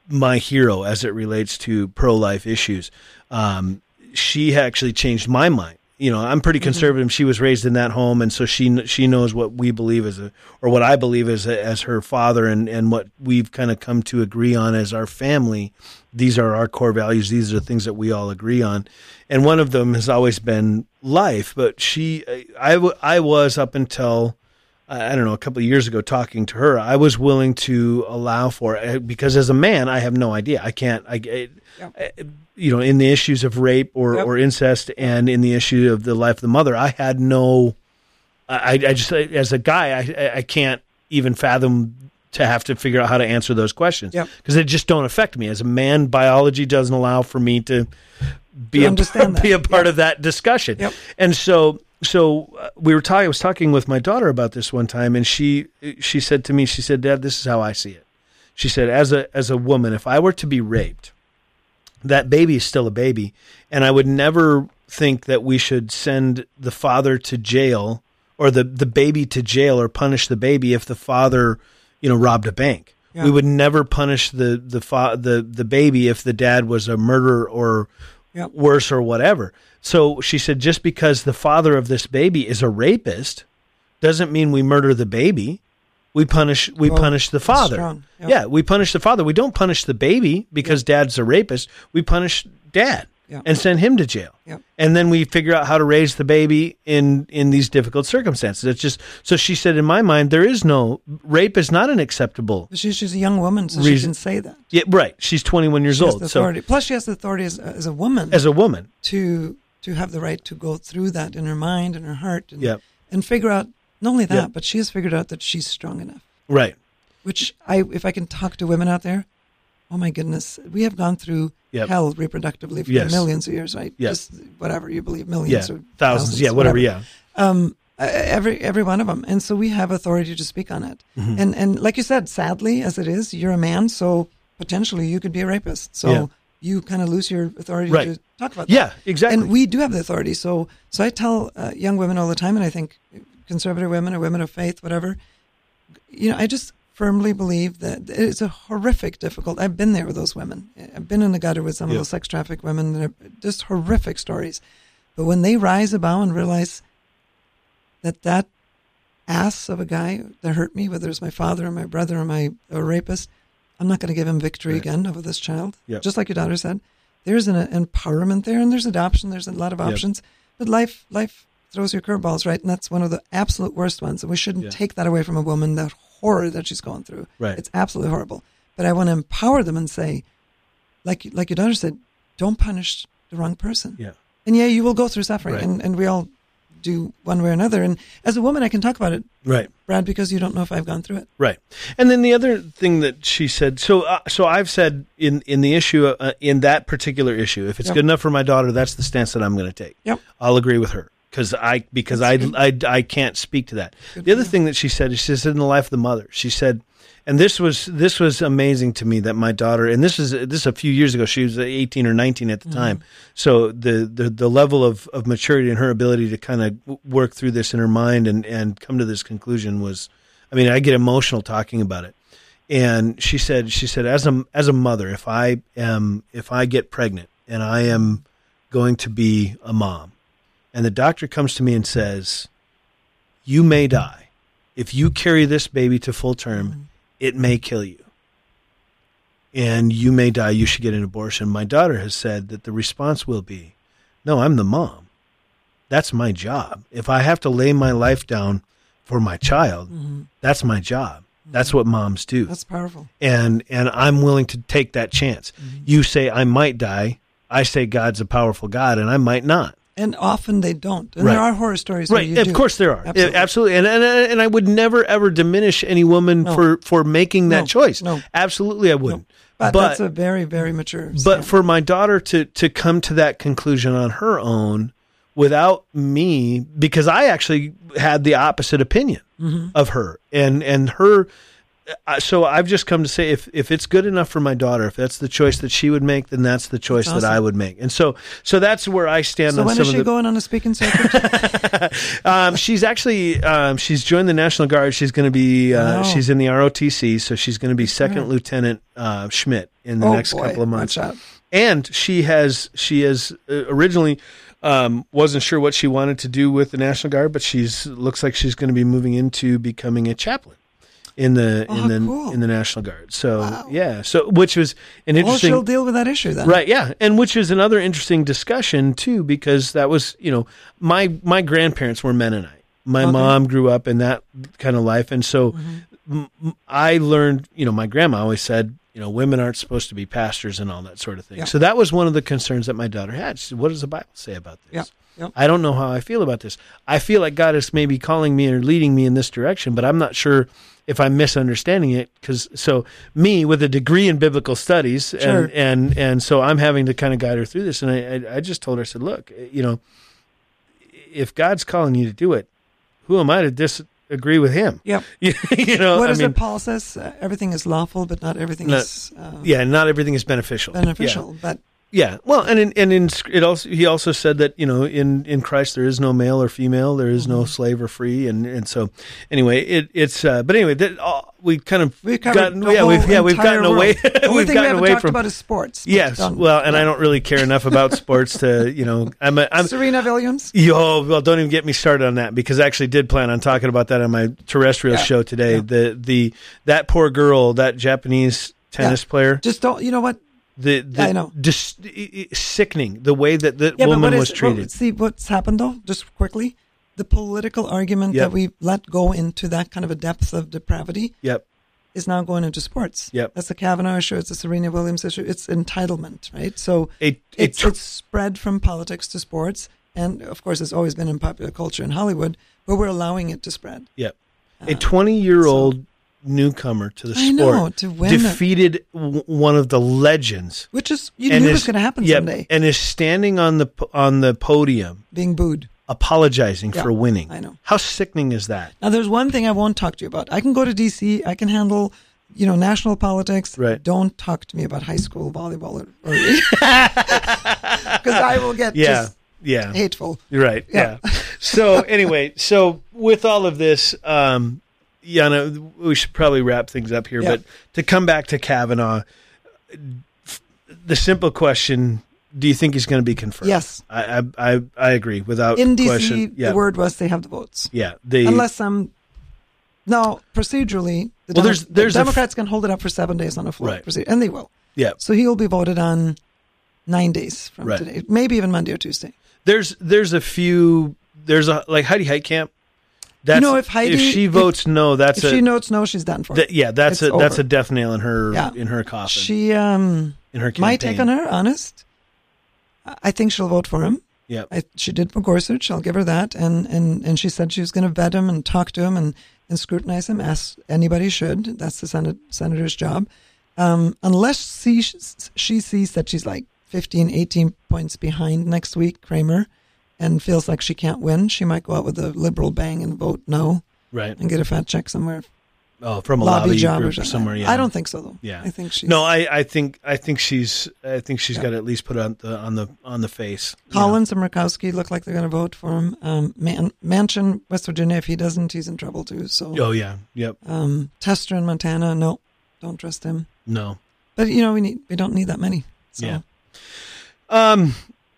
[SPEAKER 1] my hero as it relates to pro life issues. Um, she actually changed my mind you know, I'm pretty conservative. She was raised in that home, and so she she knows what we believe as a, or what I believe as a, as her father, and and what we've kind of come to agree on as our family. These are our core values. These are the things that we all agree on, and one of them has always been life. But she, I I was up until I don't know, a couple of years ago talking to her, I was willing to allow for it eh, because as a man, I have no idea. I can't, I, I- I- eh, you know, in the issues of rape or,
[SPEAKER 2] Yep.
[SPEAKER 1] or incest and in the issue of the life of the mother, I had no, I, I just, eh, as a guy, I, I can't even fathom to have to figure out how to answer those questions
[SPEAKER 2] Yep.
[SPEAKER 1] because they just don't affect me. As a man, biology doesn't allow for me to be
[SPEAKER 2] To
[SPEAKER 1] a, be a part of that discussion.
[SPEAKER 2] Yep.
[SPEAKER 1] And so, so uh, we were talking. I was talking with my daughter about this one time, and she she said to me, she said, "Dad, this is how I see it." She said, "As a as a woman, if I were to be raped, that baby is still a baby, and I would never think that we should send the father to jail or the the baby to jail or punish the baby if the father, you know, robbed a bank."
[SPEAKER 2] Yeah.
[SPEAKER 1] We would never punish the the fa- the the baby if the dad was a murderer or
[SPEAKER 2] Yep.
[SPEAKER 1] worse or whatever. So she said, just because the father of this baby is a rapist, doesn't mean we murder the baby. We punish we
[SPEAKER 2] Well,
[SPEAKER 1] punish the father.
[SPEAKER 2] Yep.
[SPEAKER 1] Yeah, we punish the father. We don't punish the baby because dad's a rapist. We punish dad
[SPEAKER 2] Yep.
[SPEAKER 1] and send him to jail.
[SPEAKER 2] Yep.
[SPEAKER 1] And then we figure out how to raise the baby in in these difficult circumstances. It's just so she said in my mind there is no rape is not an acceptable.
[SPEAKER 2] She's, she's a young woman, so she
[SPEAKER 1] Reason-
[SPEAKER 2] can say that.
[SPEAKER 1] Yeah, right. She's 21 years
[SPEAKER 2] She
[SPEAKER 1] old. So.
[SPEAKER 2] Plus, she has the authority as, as a woman
[SPEAKER 1] as a woman,
[SPEAKER 2] to to have the right to go through that in her mind and her heart, and,
[SPEAKER 1] Yep.
[SPEAKER 2] and figure out not only that,
[SPEAKER 1] Yep.
[SPEAKER 2] but she has figured out that she's strong enough.
[SPEAKER 1] right.
[SPEAKER 2] Which I, if I can talk to women out there, oh my goodness, we have gone through
[SPEAKER 1] Yep.
[SPEAKER 2] hell reproductively for
[SPEAKER 1] Yes.
[SPEAKER 2] millions of years, right?
[SPEAKER 1] Yes.
[SPEAKER 2] Just whatever you believe,
[SPEAKER 1] Yeah.
[SPEAKER 2] millions or
[SPEAKER 1] Thousands. Yeah, whatever. Yeah.
[SPEAKER 2] um, every every one of them, and so we have authority to speak on it.
[SPEAKER 1] Mm-hmm.
[SPEAKER 2] And and like you said, sadly as it is, you're a man, so potentially you could be a rapist. So
[SPEAKER 1] Yeah.
[SPEAKER 2] You kind of lose your authority
[SPEAKER 1] Right.
[SPEAKER 2] to talk about that.
[SPEAKER 1] Yeah, exactly.
[SPEAKER 2] And we do have the authority. So so I tell uh, young women all the time, and I think conservative women or women of faith, whatever. You know, I just firmly believe that it's a horrific, difficult. I've been there with those women. I've been in the gutter with some
[SPEAKER 1] Yeah.
[SPEAKER 2] of those sex trafficked women. They're just horrific stories. But when they rise above and realize that that ass of a guy that hurt me, whether it's my father or my brother or my a rapist, I'm not going to give him victory
[SPEAKER 1] Right.
[SPEAKER 2] again over this child.
[SPEAKER 1] Yep.
[SPEAKER 2] Just like your daughter said, there's an empowerment there, and there's adoption. There's a lot of
[SPEAKER 1] Yep.
[SPEAKER 2] options, but life life throws your curveballs, right? And that's one of the absolute worst ones. And we shouldn't
[SPEAKER 1] Yeah.
[SPEAKER 2] take that away from a woman. That horror that she's going through,
[SPEAKER 1] Right.
[SPEAKER 2] It's absolutely horrible. But I want to empower them and say, like like your daughter said, don't punish the wrong person.
[SPEAKER 1] Yeah.
[SPEAKER 2] And yeah, you will go through suffering,
[SPEAKER 1] Right.
[SPEAKER 2] and, and we all do one way or another. And as a woman, I can talk about it,
[SPEAKER 1] Right.
[SPEAKER 2] Brad, because you don't know if I've gone through it.
[SPEAKER 1] Right. And then the other thing that she said, so uh, so I've said in in the issue uh, in that particular issue, if it's
[SPEAKER 2] Yep.
[SPEAKER 1] good enough for my daughter, that's the stance that I'm going to take.
[SPEAKER 2] Yep.
[SPEAKER 1] I'll agree with her because I because I, I I can't speak to that.
[SPEAKER 2] Good
[SPEAKER 1] the other thing that she said, is she said in the life of the mother, she said, and this was this was amazing to me that my daughter, and this is this is a few years ago, she was 18 or 19 at the
[SPEAKER 2] Mm-hmm.
[SPEAKER 1] time, so the the the level of of maturity and her ability to kind of work through this in her mind and and come to this conclusion was, I mean, I get emotional talking about it. And she said, she said, as a as a mother, if I am if I get pregnant and I am going to be a mom, and the doctor comes to me and says, "You may die if you carry this baby to full term. It may kill you, and you may die. You should get an abortion." My daughter has said that the response will be, "No, I'm the mom. That's my job. If I have to lay my life down for my child, mm-hmm. that's my job. That's what moms do."
[SPEAKER 2] That's powerful.
[SPEAKER 1] and and I'm willing to take that chance. Mm-hmm. You say I might die. I say God's a powerful God, and I might not.
[SPEAKER 2] And often they don't. And
[SPEAKER 1] Right.
[SPEAKER 2] there are horror stories where
[SPEAKER 1] Right? Of
[SPEAKER 2] do.
[SPEAKER 1] course there are.
[SPEAKER 2] Absolutely.
[SPEAKER 1] Absolutely. And, and and I would never ever diminish any woman
[SPEAKER 2] No.
[SPEAKER 1] for for making that
[SPEAKER 2] No.
[SPEAKER 1] choice.
[SPEAKER 2] No.
[SPEAKER 1] Absolutely, I wouldn't.
[SPEAKER 2] But, that's a very, very mature.
[SPEAKER 1] but for my daughter to to come to that conclusion on her own without me because I actually had the opposite opinion
[SPEAKER 2] Mm-hmm.
[SPEAKER 1] of her and and her so I've just come to say if if it's good enough for my daughter if that's the choice that she would make then that's the choice
[SPEAKER 2] That's
[SPEAKER 1] that I would make and so so that's where I stand
[SPEAKER 2] so
[SPEAKER 1] on
[SPEAKER 2] when is she
[SPEAKER 1] the
[SPEAKER 2] going on a speaking circuit?
[SPEAKER 1] um, she's actually um, she's joined the National Guard. She's going to be uh,
[SPEAKER 2] Wow.
[SPEAKER 1] she's in the ROTC, so she's going to be second
[SPEAKER 2] her.
[SPEAKER 1] Lieutenant uh, Schmidt in the
[SPEAKER 2] oh
[SPEAKER 1] next
[SPEAKER 2] boy,
[SPEAKER 1] couple of months. And she has she has uh, originally Um, wasn't sure what she wanted to do with the National Guard, but she's looks like she's going to be moving into becoming a chaplain in the
[SPEAKER 2] Oh,
[SPEAKER 1] in the
[SPEAKER 2] cool.
[SPEAKER 1] in the National Guard. So
[SPEAKER 2] Wow.
[SPEAKER 1] yeah, so which was an
[SPEAKER 2] Well,
[SPEAKER 1] interesting
[SPEAKER 2] she'll deal with that issue then.
[SPEAKER 1] Right, yeah, and which is another interesting discussion too, because that was you know my my grandparents were Mennonite. My
[SPEAKER 2] Okay.
[SPEAKER 1] mom grew up in that kind of life, and so
[SPEAKER 2] Mm-hmm.
[SPEAKER 1] m- I learned. You know, my grandma always said, you know, women aren't supposed to be pastors and all that sort of thing.
[SPEAKER 2] Yeah.
[SPEAKER 1] So that was one of the concerns that my daughter had. She said, "What does the Bible say about this?"
[SPEAKER 2] Yeah, yeah.
[SPEAKER 1] I don't know how I feel about this. I feel like God is maybe calling me or leading me in this direction, but I'm not sure if I'm misunderstanding it. Because so me with a degree in biblical studies,
[SPEAKER 2] Sure.
[SPEAKER 1] and and and so I'm having to kind of guide her through this. And I I, I just told her, I said, look, you know, if God's calling you to do it, who am I to disagree with Him?
[SPEAKER 2] Yep.
[SPEAKER 1] you know,
[SPEAKER 2] What
[SPEAKER 1] I
[SPEAKER 2] is
[SPEAKER 1] mean,
[SPEAKER 2] it Paul says? Uh, everything is lawful, but not everything
[SPEAKER 1] No,
[SPEAKER 2] is uh,
[SPEAKER 1] yeah, not everything is beneficial. Yeah.
[SPEAKER 2] beneficial. But
[SPEAKER 1] Yeah, well, and in, and in it also he also said that you know in in Christ there is no male or female, there is no
[SPEAKER 2] Mm-hmm.
[SPEAKER 1] slave or free, and and so anyway it it's uh, but anyway that uh, we kind of
[SPEAKER 2] we've
[SPEAKER 1] gotten yeah we've yeah we've gotten away. We've
[SPEAKER 2] thing we
[SPEAKER 1] gotten away
[SPEAKER 2] talked
[SPEAKER 1] from
[SPEAKER 2] about is sports.
[SPEAKER 1] yes well and I don't really care enough about sports to you know I'm a, I'm
[SPEAKER 2] Serena Williams.
[SPEAKER 1] Yo, well, don't even get me started on that because I actually did plan on talking about that on my terrestrial
[SPEAKER 2] Yeah.
[SPEAKER 1] show today.
[SPEAKER 2] Yeah.
[SPEAKER 1] The the that poor girl, that Japanese tennis player,
[SPEAKER 2] Just don't. You know what?
[SPEAKER 1] The, the
[SPEAKER 2] I know.
[SPEAKER 1] i- sickening the way that the
[SPEAKER 2] Yeah,
[SPEAKER 1] woman was treated.
[SPEAKER 2] Well, see what's happened though. Just quickly, the political argument
[SPEAKER 1] Yep.
[SPEAKER 2] that we let go into that kind of a depth of depravity
[SPEAKER 1] yep,
[SPEAKER 2] is now going into sports.
[SPEAKER 1] Yep.
[SPEAKER 2] That's the Kavanaugh issue. It's the Serena Williams issue. It's entitlement, right? So
[SPEAKER 1] it, a
[SPEAKER 2] it's,
[SPEAKER 1] tr-
[SPEAKER 2] it's spread from politics to sports, and of course, it's always been in popular culture in Hollywood, but we're allowing it to spread.
[SPEAKER 1] yep. Uh, a twenty year old newcomer to the
[SPEAKER 2] I
[SPEAKER 1] sport
[SPEAKER 2] know, to win
[SPEAKER 1] defeated w- one of the legends.
[SPEAKER 2] Which is you knew
[SPEAKER 1] is-
[SPEAKER 2] was going to happen
[SPEAKER 1] yep,
[SPEAKER 2] someday.
[SPEAKER 1] and is standing on the on the podium
[SPEAKER 2] Being booed.
[SPEAKER 1] apologizing
[SPEAKER 2] Yeah,
[SPEAKER 1] for winning.
[SPEAKER 2] I know.
[SPEAKER 1] How sickening is that?
[SPEAKER 2] Now, there's one thing I won't talk to you about. I can go to DC. I can handle, you know, national politics.
[SPEAKER 1] Right.
[SPEAKER 2] Don't talk to me about high school volleyball because I will get
[SPEAKER 1] Yeah,
[SPEAKER 2] just
[SPEAKER 1] yeah.
[SPEAKER 2] hateful.
[SPEAKER 1] You're right. Yeah.
[SPEAKER 2] Yeah.
[SPEAKER 1] so anyway, so with all of this, um, Janne, we should probably wrap things up here.
[SPEAKER 2] Yeah.
[SPEAKER 1] But to come back to Kavanaugh, the simple question: Do you think he's going to be confirmed?
[SPEAKER 2] Yes.
[SPEAKER 1] I I I, I agree without
[SPEAKER 2] In DC,
[SPEAKER 1] question. Yeah,
[SPEAKER 2] the word was they have the votes.
[SPEAKER 1] yeah. They
[SPEAKER 2] Unless some. No, procedurally, the,
[SPEAKER 1] Well,
[SPEAKER 2] Demo-
[SPEAKER 1] there's- there's
[SPEAKER 2] the
[SPEAKER 1] a f-
[SPEAKER 2] Democrats can hold it up for seven days on the floor,
[SPEAKER 1] Right.
[SPEAKER 2] and they will.
[SPEAKER 1] yeah.
[SPEAKER 2] So he'll be voted on nine days from
[SPEAKER 1] Right.
[SPEAKER 2] today, maybe even Monday or Tuesday.
[SPEAKER 1] There's there's a few. There's a like Heidi Heitkamp. That's,
[SPEAKER 2] know, if Heidi-
[SPEAKER 1] if she
[SPEAKER 2] if-
[SPEAKER 1] votes no, that's
[SPEAKER 2] if
[SPEAKER 1] a
[SPEAKER 2] she notes no, she's done for.
[SPEAKER 1] that- yeah, that's
[SPEAKER 2] It's
[SPEAKER 1] a that's a death nail in her
[SPEAKER 2] Yeah.
[SPEAKER 1] in her coffin
[SPEAKER 2] she um
[SPEAKER 1] in her campaign.
[SPEAKER 2] my take on her, honest. I I think she'll vote for him.
[SPEAKER 1] Yeah,
[SPEAKER 2] she did for Gorsuch. I'll give her that. And and and she said she was going to vet him and talk to him and and scrutinize him, as anybody should. That's the senate senator's job. Um, unless she she sees that she's like 15, 18 points behind next week, Cramer, and feels like she can't win, she might go out with a liberal bang and vote no
[SPEAKER 1] right.
[SPEAKER 2] and get a fat check somewhere,
[SPEAKER 1] Oh, from a
[SPEAKER 2] lobby,
[SPEAKER 1] lobby,
[SPEAKER 2] job or
[SPEAKER 1] somewhere. Yeah,
[SPEAKER 2] I don't think so though.
[SPEAKER 1] Yeah.
[SPEAKER 2] I think she's
[SPEAKER 1] No, I, I think I think she's I think she's
[SPEAKER 2] Yeah.
[SPEAKER 1] got to at least put on the on the on the face. you know.
[SPEAKER 2] Collins and Murkowski look like they're going to vote for him. Um, Man- Manchin, West Virginia, if he doesn't, he's in trouble too. So,
[SPEAKER 1] Oh yeah. Yep.
[SPEAKER 2] um, Tester in Montana, no, don't trust him.
[SPEAKER 1] No.
[SPEAKER 2] But you know, we need we don't need that many. So.
[SPEAKER 1] Yeah. Um,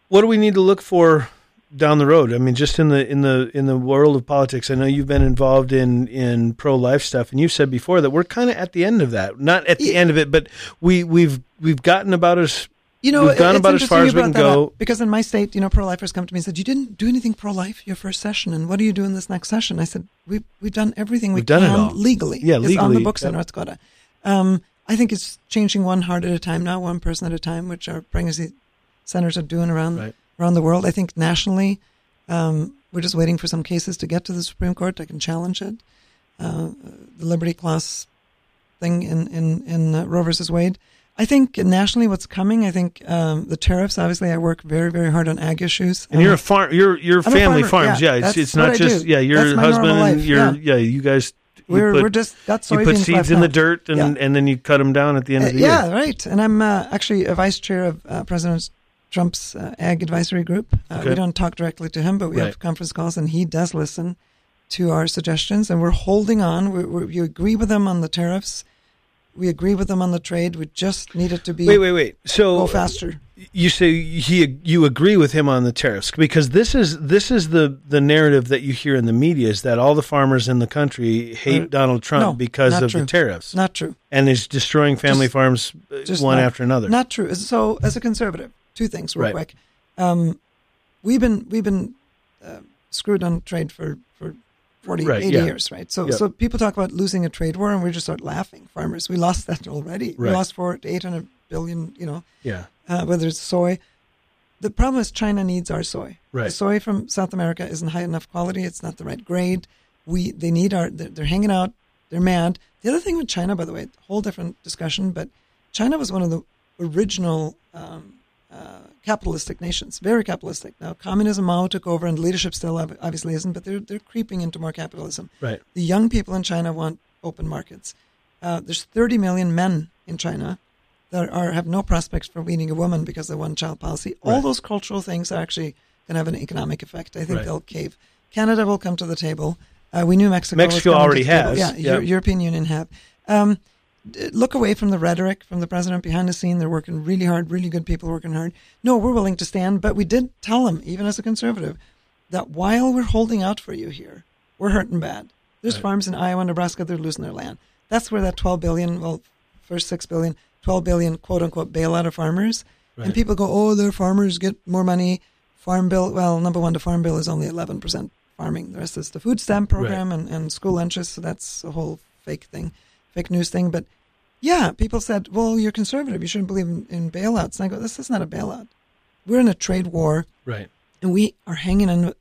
[SPEAKER 1] what do we need to look for down the road? I mean, just in the in the in the world of politics. I know you've been involved in in pro life stuff, and you've said before that we're kind of at the end of that. Not at the
[SPEAKER 2] Yeah.
[SPEAKER 1] end of it, but we we've we've gotten about as
[SPEAKER 2] You know,
[SPEAKER 1] We've gone about as far as we can go.
[SPEAKER 2] up, because in my state, you know, pro-lifers come to me and said, "You didn't do anything pro-life your first session, and what are you doing this next session?" I said, "We've we've done everything we
[SPEAKER 1] We've done it
[SPEAKER 2] can
[SPEAKER 1] all.
[SPEAKER 2] legally.
[SPEAKER 1] Yeah,
[SPEAKER 2] it's on the
[SPEAKER 1] legally,
[SPEAKER 2] books in
[SPEAKER 1] yep.
[SPEAKER 2] North Dakota." Um, I think it's changing one heart at a time now, one person at a time, which our pregnancy centers are doing around
[SPEAKER 1] Right.
[SPEAKER 2] Around the world. I think nationally, um, we're just waiting for some cases to get to the Supreme Court that can challenge it. Uh, the Liberty Clause thing in in in uh, Roe versus Wade. I think nationally, what's coming. I think um, the tariffs. Obviously, I work very very hard on ag issues.
[SPEAKER 1] and you're a
[SPEAKER 2] Um,
[SPEAKER 1] farm.
[SPEAKER 2] I'm a
[SPEAKER 1] family farms.
[SPEAKER 2] yeah.
[SPEAKER 1] Yeah, it's it's not just yeah. Your husband and your
[SPEAKER 2] yeah.
[SPEAKER 1] yeah. You guys. you
[SPEAKER 2] we're
[SPEAKER 1] put,
[SPEAKER 2] we're just got soybeans
[SPEAKER 1] you put seeds in the dirt and
[SPEAKER 2] Yeah.
[SPEAKER 1] and then you cut them down at the end
[SPEAKER 2] Uh,
[SPEAKER 1] of the
[SPEAKER 2] yeah,
[SPEAKER 1] year.
[SPEAKER 2] Yeah, right. And I'm uh, actually a vice chair of uh, President Trump's uh, Ag Advisory Group. Uh,
[SPEAKER 1] Okay.
[SPEAKER 2] We don't talk directly to him, but we
[SPEAKER 1] Right.
[SPEAKER 2] have conference calls, and he does listen to our suggestions. And we're holding on. We, we, you agree with him on the tariffs. We agree with them on the trade. We just need it to be
[SPEAKER 1] Wait, wait, wait. So
[SPEAKER 2] go faster.
[SPEAKER 1] you say he you agree with him on the tariffs because this is this is the the narrative that you hear in the media is that all the farmers in the country hate
[SPEAKER 2] Uh,
[SPEAKER 1] Donald Trump
[SPEAKER 2] no,
[SPEAKER 1] because of
[SPEAKER 2] true.
[SPEAKER 1] the tariffs
[SPEAKER 2] Not true.
[SPEAKER 1] and is destroying family
[SPEAKER 2] Just-
[SPEAKER 1] farms
[SPEAKER 2] just
[SPEAKER 1] one
[SPEAKER 2] not-
[SPEAKER 1] after another.
[SPEAKER 2] Not true. So, as a conservative, two things real
[SPEAKER 1] Right.
[SPEAKER 2] quick. Um, we've been we've been uh, screwed on trade for for 40,
[SPEAKER 1] Right,
[SPEAKER 2] 80
[SPEAKER 1] yeah.
[SPEAKER 2] years, right? So,
[SPEAKER 1] Yeah.
[SPEAKER 2] so people talk about losing a trade war, and we just start laughing. Farmers, we lost that already. We lost four to eight hundred billion. You know,
[SPEAKER 1] yeah,
[SPEAKER 2] uh, whether it's soy. The problem is China needs our soy.
[SPEAKER 1] Right.
[SPEAKER 2] The soy from South America isn't high enough quality. It's not the right grade. We they need our. They're, they're hanging out. They're mad. The other thing with China, by the way, whole different discussion, but China was one of the original um, uh, capitalistic nations, very capitalistic. Now, communism, Mao took over, and leadership still obviously isn't, but they're they're creeping into more capitalism.
[SPEAKER 1] right.
[SPEAKER 2] The young people in China want open markets. Uh, there's 30 million men in China that are have no prospects for weaning a woman because of the one-child policy. All
[SPEAKER 1] Right.
[SPEAKER 2] those cultural things are actually going to have an economic effect. I think
[SPEAKER 1] Right.
[SPEAKER 2] they'll cave. Canada will come to the table. Uh, we knew Mexico.
[SPEAKER 1] Mexico already has,
[SPEAKER 2] Yeah,
[SPEAKER 1] yeah.
[SPEAKER 2] Eu- European Union have. Um, look away from the rhetoric from the president behind the scene. They're working really hard, really good people working hard. No, we're willing to stand, but we did tell them, even as a conservative, that while we're holding out for you here, we're hurting bad. There's
[SPEAKER 1] Right.
[SPEAKER 2] farms in Iowa Nebraska they're losing their land. That's where that 12 billion, well, first 6 billion, 12 billion quote unquote bailout of farmers.
[SPEAKER 1] Right.
[SPEAKER 2] And people go, oh, their farmers get more money. Farm bill, well, number one, the farm bill is only 11% farming. The rest is the food stamp program and, and school lunches. So that's a whole fake thing, fake news thing. But yeah, people said, well, you're conservative. You shouldn't believe in, in bailouts. And I go, this is not a bailout. We're in a trade war
[SPEAKER 1] Right.
[SPEAKER 2] and we are hanging on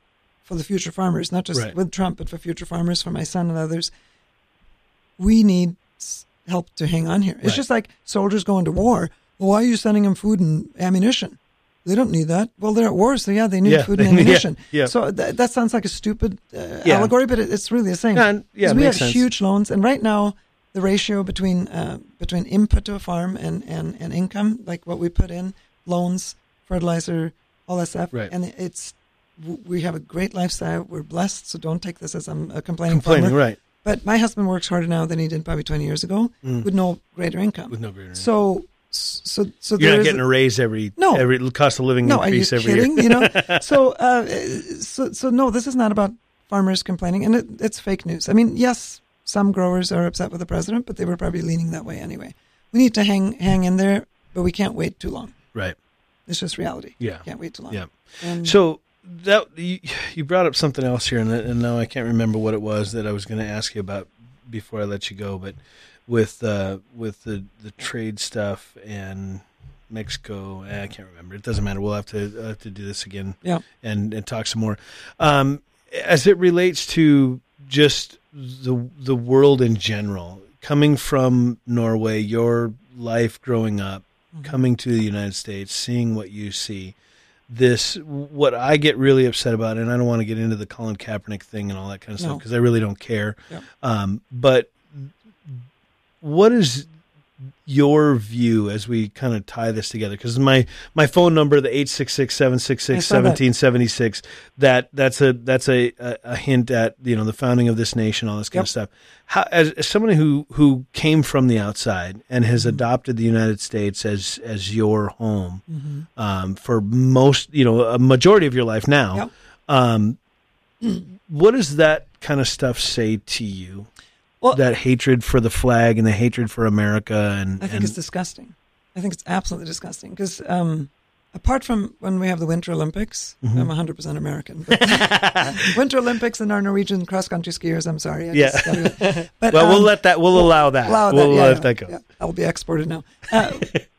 [SPEAKER 2] for the future farmers, not just
[SPEAKER 1] Right.
[SPEAKER 2] with Trump, but for future farmers, for my son and others. We need help to hang on here. It's
[SPEAKER 1] Right.
[SPEAKER 2] just like soldiers going to war. Well, why are you sending them food and ammunition? They don't need that. Well, they're at war, so yeah, they need
[SPEAKER 1] Yeah,
[SPEAKER 2] food and ammunition.
[SPEAKER 1] yeah.
[SPEAKER 2] So th- that sounds like a stupid uh,
[SPEAKER 1] Yeah.
[SPEAKER 2] allegory, but it, it's really the same.
[SPEAKER 1] And- yeah,
[SPEAKER 2] we have
[SPEAKER 1] sense.
[SPEAKER 2] huge loans, and right now the ratio between uh, between input to a farm and, and, and income, like what we put in, loans, fertilizer, all that stuff,
[SPEAKER 1] Right.
[SPEAKER 2] and it's we have a great lifestyle. We're blessed, so don't take this as I'm a complaining,
[SPEAKER 1] Complaining,
[SPEAKER 2] farmer.
[SPEAKER 1] right?
[SPEAKER 2] But my husband works harder now than he did probably 20 years ago
[SPEAKER 1] Mm.
[SPEAKER 2] with no greater income.
[SPEAKER 1] With no greater.
[SPEAKER 2] so so so
[SPEAKER 1] you're not getting a raise every
[SPEAKER 2] No.
[SPEAKER 1] every cost of living
[SPEAKER 2] no, are you
[SPEAKER 1] increase every
[SPEAKER 2] kidding?
[SPEAKER 1] year.
[SPEAKER 2] you know, so uh, so so no, this is not about farmers complaining, and it, it's fake news. I mean, yes, some growers are upset with the president, but they were probably leaning that way anyway. We need to hang hang in there, but we can't wait too long.
[SPEAKER 1] Right.
[SPEAKER 2] It's just reality.
[SPEAKER 1] Yeah.
[SPEAKER 2] can't wait too long.
[SPEAKER 1] Yeah.
[SPEAKER 2] And
[SPEAKER 1] So that you, you brought up something else here, and, and now I can't remember what it was that I was going to ask you about before I let you go. But with uh, with the the trade stuff and Mexico, eh, I can't remember. It doesn't matter. We'll have to uh, have to do this again.
[SPEAKER 2] Yeah.
[SPEAKER 1] and and talk some more. Um, as it relates to just the the world in general, coming from Norway, your life growing up,
[SPEAKER 2] Mm-hmm.
[SPEAKER 1] coming to the United States, seeing what you see, this what I get really upset about, and I don't want to get into the Colin Kaepernick thing and all that kind of stuff because I really don't care.
[SPEAKER 2] Yep.
[SPEAKER 1] Um, but what is your view as we kind of tie this together because my my phone number the 866-766-1776 that that's a that's a, a, hint at you know the founding of this nation all this kind
[SPEAKER 2] Yep.
[SPEAKER 1] of stuff how as, as someone who who came from the outside and has
[SPEAKER 2] Mm-hmm.
[SPEAKER 1] adopted the United States as as your home
[SPEAKER 2] Mm-hmm.
[SPEAKER 1] um, for most you know a majority of your life now
[SPEAKER 2] Yep.
[SPEAKER 1] um, what does that kind of stuff say to you
[SPEAKER 2] Well-
[SPEAKER 1] that hatred for the flag and the hatred for America and,
[SPEAKER 2] I think
[SPEAKER 1] and
[SPEAKER 2] it's disgusting. I think it's absolutely disgusting because um, apart from when we have the Winter Olympics,
[SPEAKER 1] Mm-hmm.
[SPEAKER 2] I'm 100% American. But Winter Olympics and our Norwegian cross country skiers, I'm sorry. I
[SPEAKER 1] Yeah.
[SPEAKER 2] just but,
[SPEAKER 1] well, we'll
[SPEAKER 2] um,
[SPEAKER 1] let that. We'll allow that.
[SPEAKER 2] allow that.
[SPEAKER 1] We'll
[SPEAKER 2] yeah,
[SPEAKER 1] let
[SPEAKER 2] yeah,
[SPEAKER 1] that go.
[SPEAKER 2] yeah. I'll be exported now. Uh,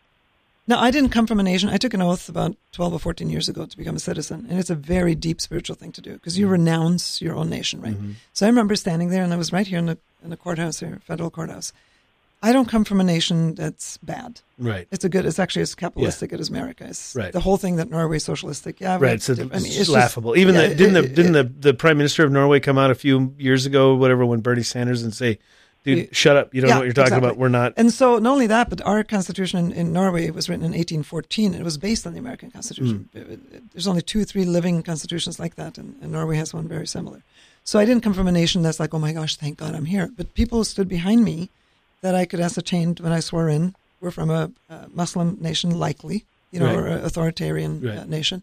[SPEAKER 2] no, I didn't come from a nation. I took an oath about 12 or 14 years ago to become a citizen. And it's a very deep spiritual thing to do because you renounce your own nation, right?
[SPEAKER 1] Mm-hmm.
[SPEAKER 2] So I remember standing there and I was right here in the, in the courthouse here, federal courthouse. I don't come from a nation that's bad.
[SPEAKER 1] Right.
[SPEAKER 2] It's a good. It's actually as capitalistic as America. It's
[SPEAKER 1] Right.
[SPEAKER 2] the whole thing that Norway's socialistic. Yeah,
[SPEAKER 1] Right. So
[SPEAKER 2] I mean,
[SPEAKER 1] it's,
[SPEAKER 2] it's just-
[SPEAKER 1] laughable. Even
[SPEAKER 2] yeah,
[SPEAKER 1] the, didn't the
[SPEAKER 2] it-
[SPEAKER 1] didn't the, the prime minister of Norway come out a few years ago, whatever, when Bernie Sanders and say, "Dude,
[SPEAKER 2] Yeah.
[SPEAKER 1] shut up! You don't
[SPEAKER 2] Yeah,
[SPEAKER 1] know what you're talking
[SPEAKER 2] exactly.
[SPEAKER 1] about. We're not."
[SPEAKER 2] And so, not only that, but our constitution in, in Norway was written in 1814. It was based on the American Constitution. It- it- there's only two, or three living constitutions like that, and, and Norway has one very similar. So I didn't come from a nation that's like, oh my gosh, thank God I'm here. But people stood behind me that I could ascertain when I swore in were from a, a Muslim nation, likely, you know,
[SPEAKER 1] Right.
[SPEAKER 2] or a authoritarian uh, nation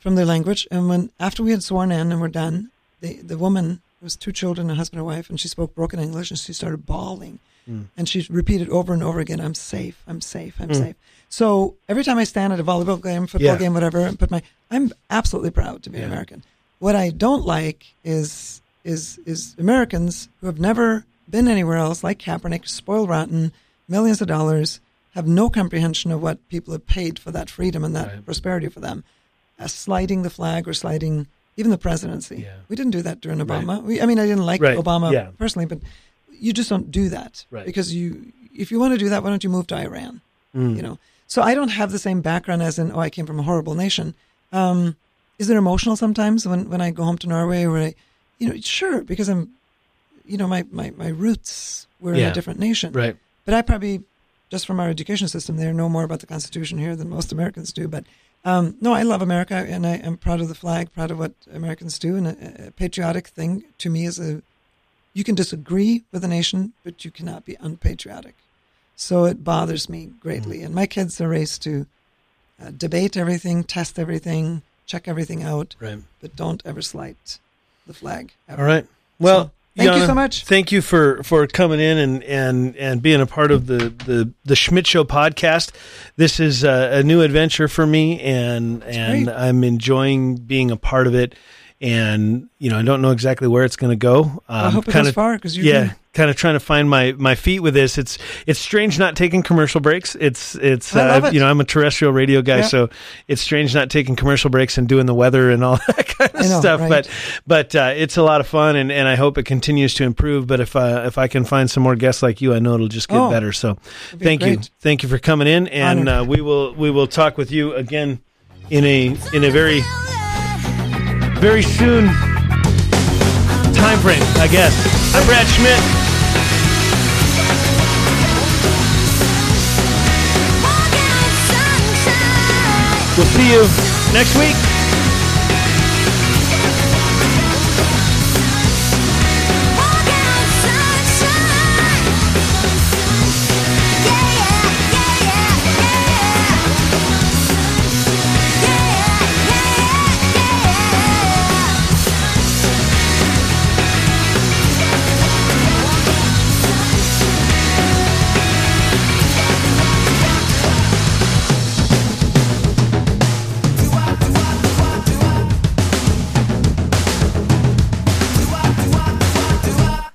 [SPEAKER 2] from their language. And when after we had sworn in and we're done, the the woman was two children, a husband and wife, and she spoke broken English, and she started bawling,
[SPEAKER 1] Mm.
[SPEAKER 2] and she repeated over and over again, "I'm safe, I'm safe, I'm
[SPEAKER 1] Mm.
[SPEAKER 2] safe." So every time I stand at a volleyball game, football
[SPEAKER 1] Yeah.
[SPEAKER 2] game, whatever, and put my, I'm absolutely proud to be
[SPEAKER 1] Yeah.
[SPEAKER 2] an American. What I don't like is is is Americans who have never been anywhere else, like Kaepernick, spoiled rotten, millions of dollars, have no comprehension of what people have paid for that freedom and that
[SPEAKER 1] Right.
[SPEAKER 2] prosperity for them, uh, sliding the flag or sliding even the presidency.
[SPEAKER 1] Yeah.
[SPEAKER 2] We didn't do that during
[SPEAKER 1] Right.
[SPEAKER 2] Obama. We, I mean, I didn't like
[SPEAKER 1] Right.
[SPEAKER 2] Obama
[SPEAKER 1] Yeah.
[SPEAKER 2] personally, but you just don't do that
[SPEAKER 1] Right.
[SPEAKER 2] because you, if you want to do that, why don't you move to Iran?
[SPEAKER 1] Mm.
[SPEAKER 2] you know so i don't have the same background as in oh i came from a horrible nation um is it emotional sometimes when when i go home to norway or i you know sure because i'm you know my my, my roots were in a different nation
[SPEAKER 1] Right.
[SPEAKER 2] but i probably just from our education system there know more about the constitution here than most americans do but um, no, I love America, and I am proud of the flag, proud of what Americans do, and a, a patriotic thing to me is a. You can disagree with a nation, but you cannot be unpatriotic. So it bothers me greatly. And my kids are raised to uh, debate everything, test everything, check everything out,
[SPEAKER 1] Right.
[SPEAKER 2] but don't ever slight the flag. ever.
[SPEAKER 1] All right. Well,
[SPEAKER 2] So, thank you so much.
[SPEAKER 1] Thank you for for coming in and and and being a part of the the the Schmidt Show podcast. This is a, a new adventure for me, and and
[SPEAKER 2] great.
[SPEAKER 1] I'm enjoying being a part of it. And you know, I don't know exactly where it's going to go. Um,
[SPEAKER 2] I hope it
[SPEAKER 1] kinda-
[SPEAKER 2] goes far because you
[SPEAKER 1] yeah, kind of trying to find my my feet with this. It's it's strange not taking commercial breaks. It's it's uh,
[SPEAKER 2] it.
[SPEAKER 1] you know I'm a terrestrial radio guy,
[SPEAKER 2] Yeah.
[SPEAKER 1] so it's strange not taking commercial breaks and doing the weather and all that kind of
[SPEAKER 2] know,
[SPEAKER 1] stuff.
[SPEAKER 2] right?
[SPEAKER 1] But but uh, it's a lot of fun, and, and I hope it continues to improve. But if uh, if I can find some more guests like you, I know it'll just get
[SPEAKER 2] Oh,
[SPEAKER 1] better. So
[SPEAKER 2] be
[SPEAKER 1] thank you, thank you for coming in, and uh, we will we will talk with you again in a in a very very soon time frame, I guess. I'm Brad Schmidt. We'll see you next week.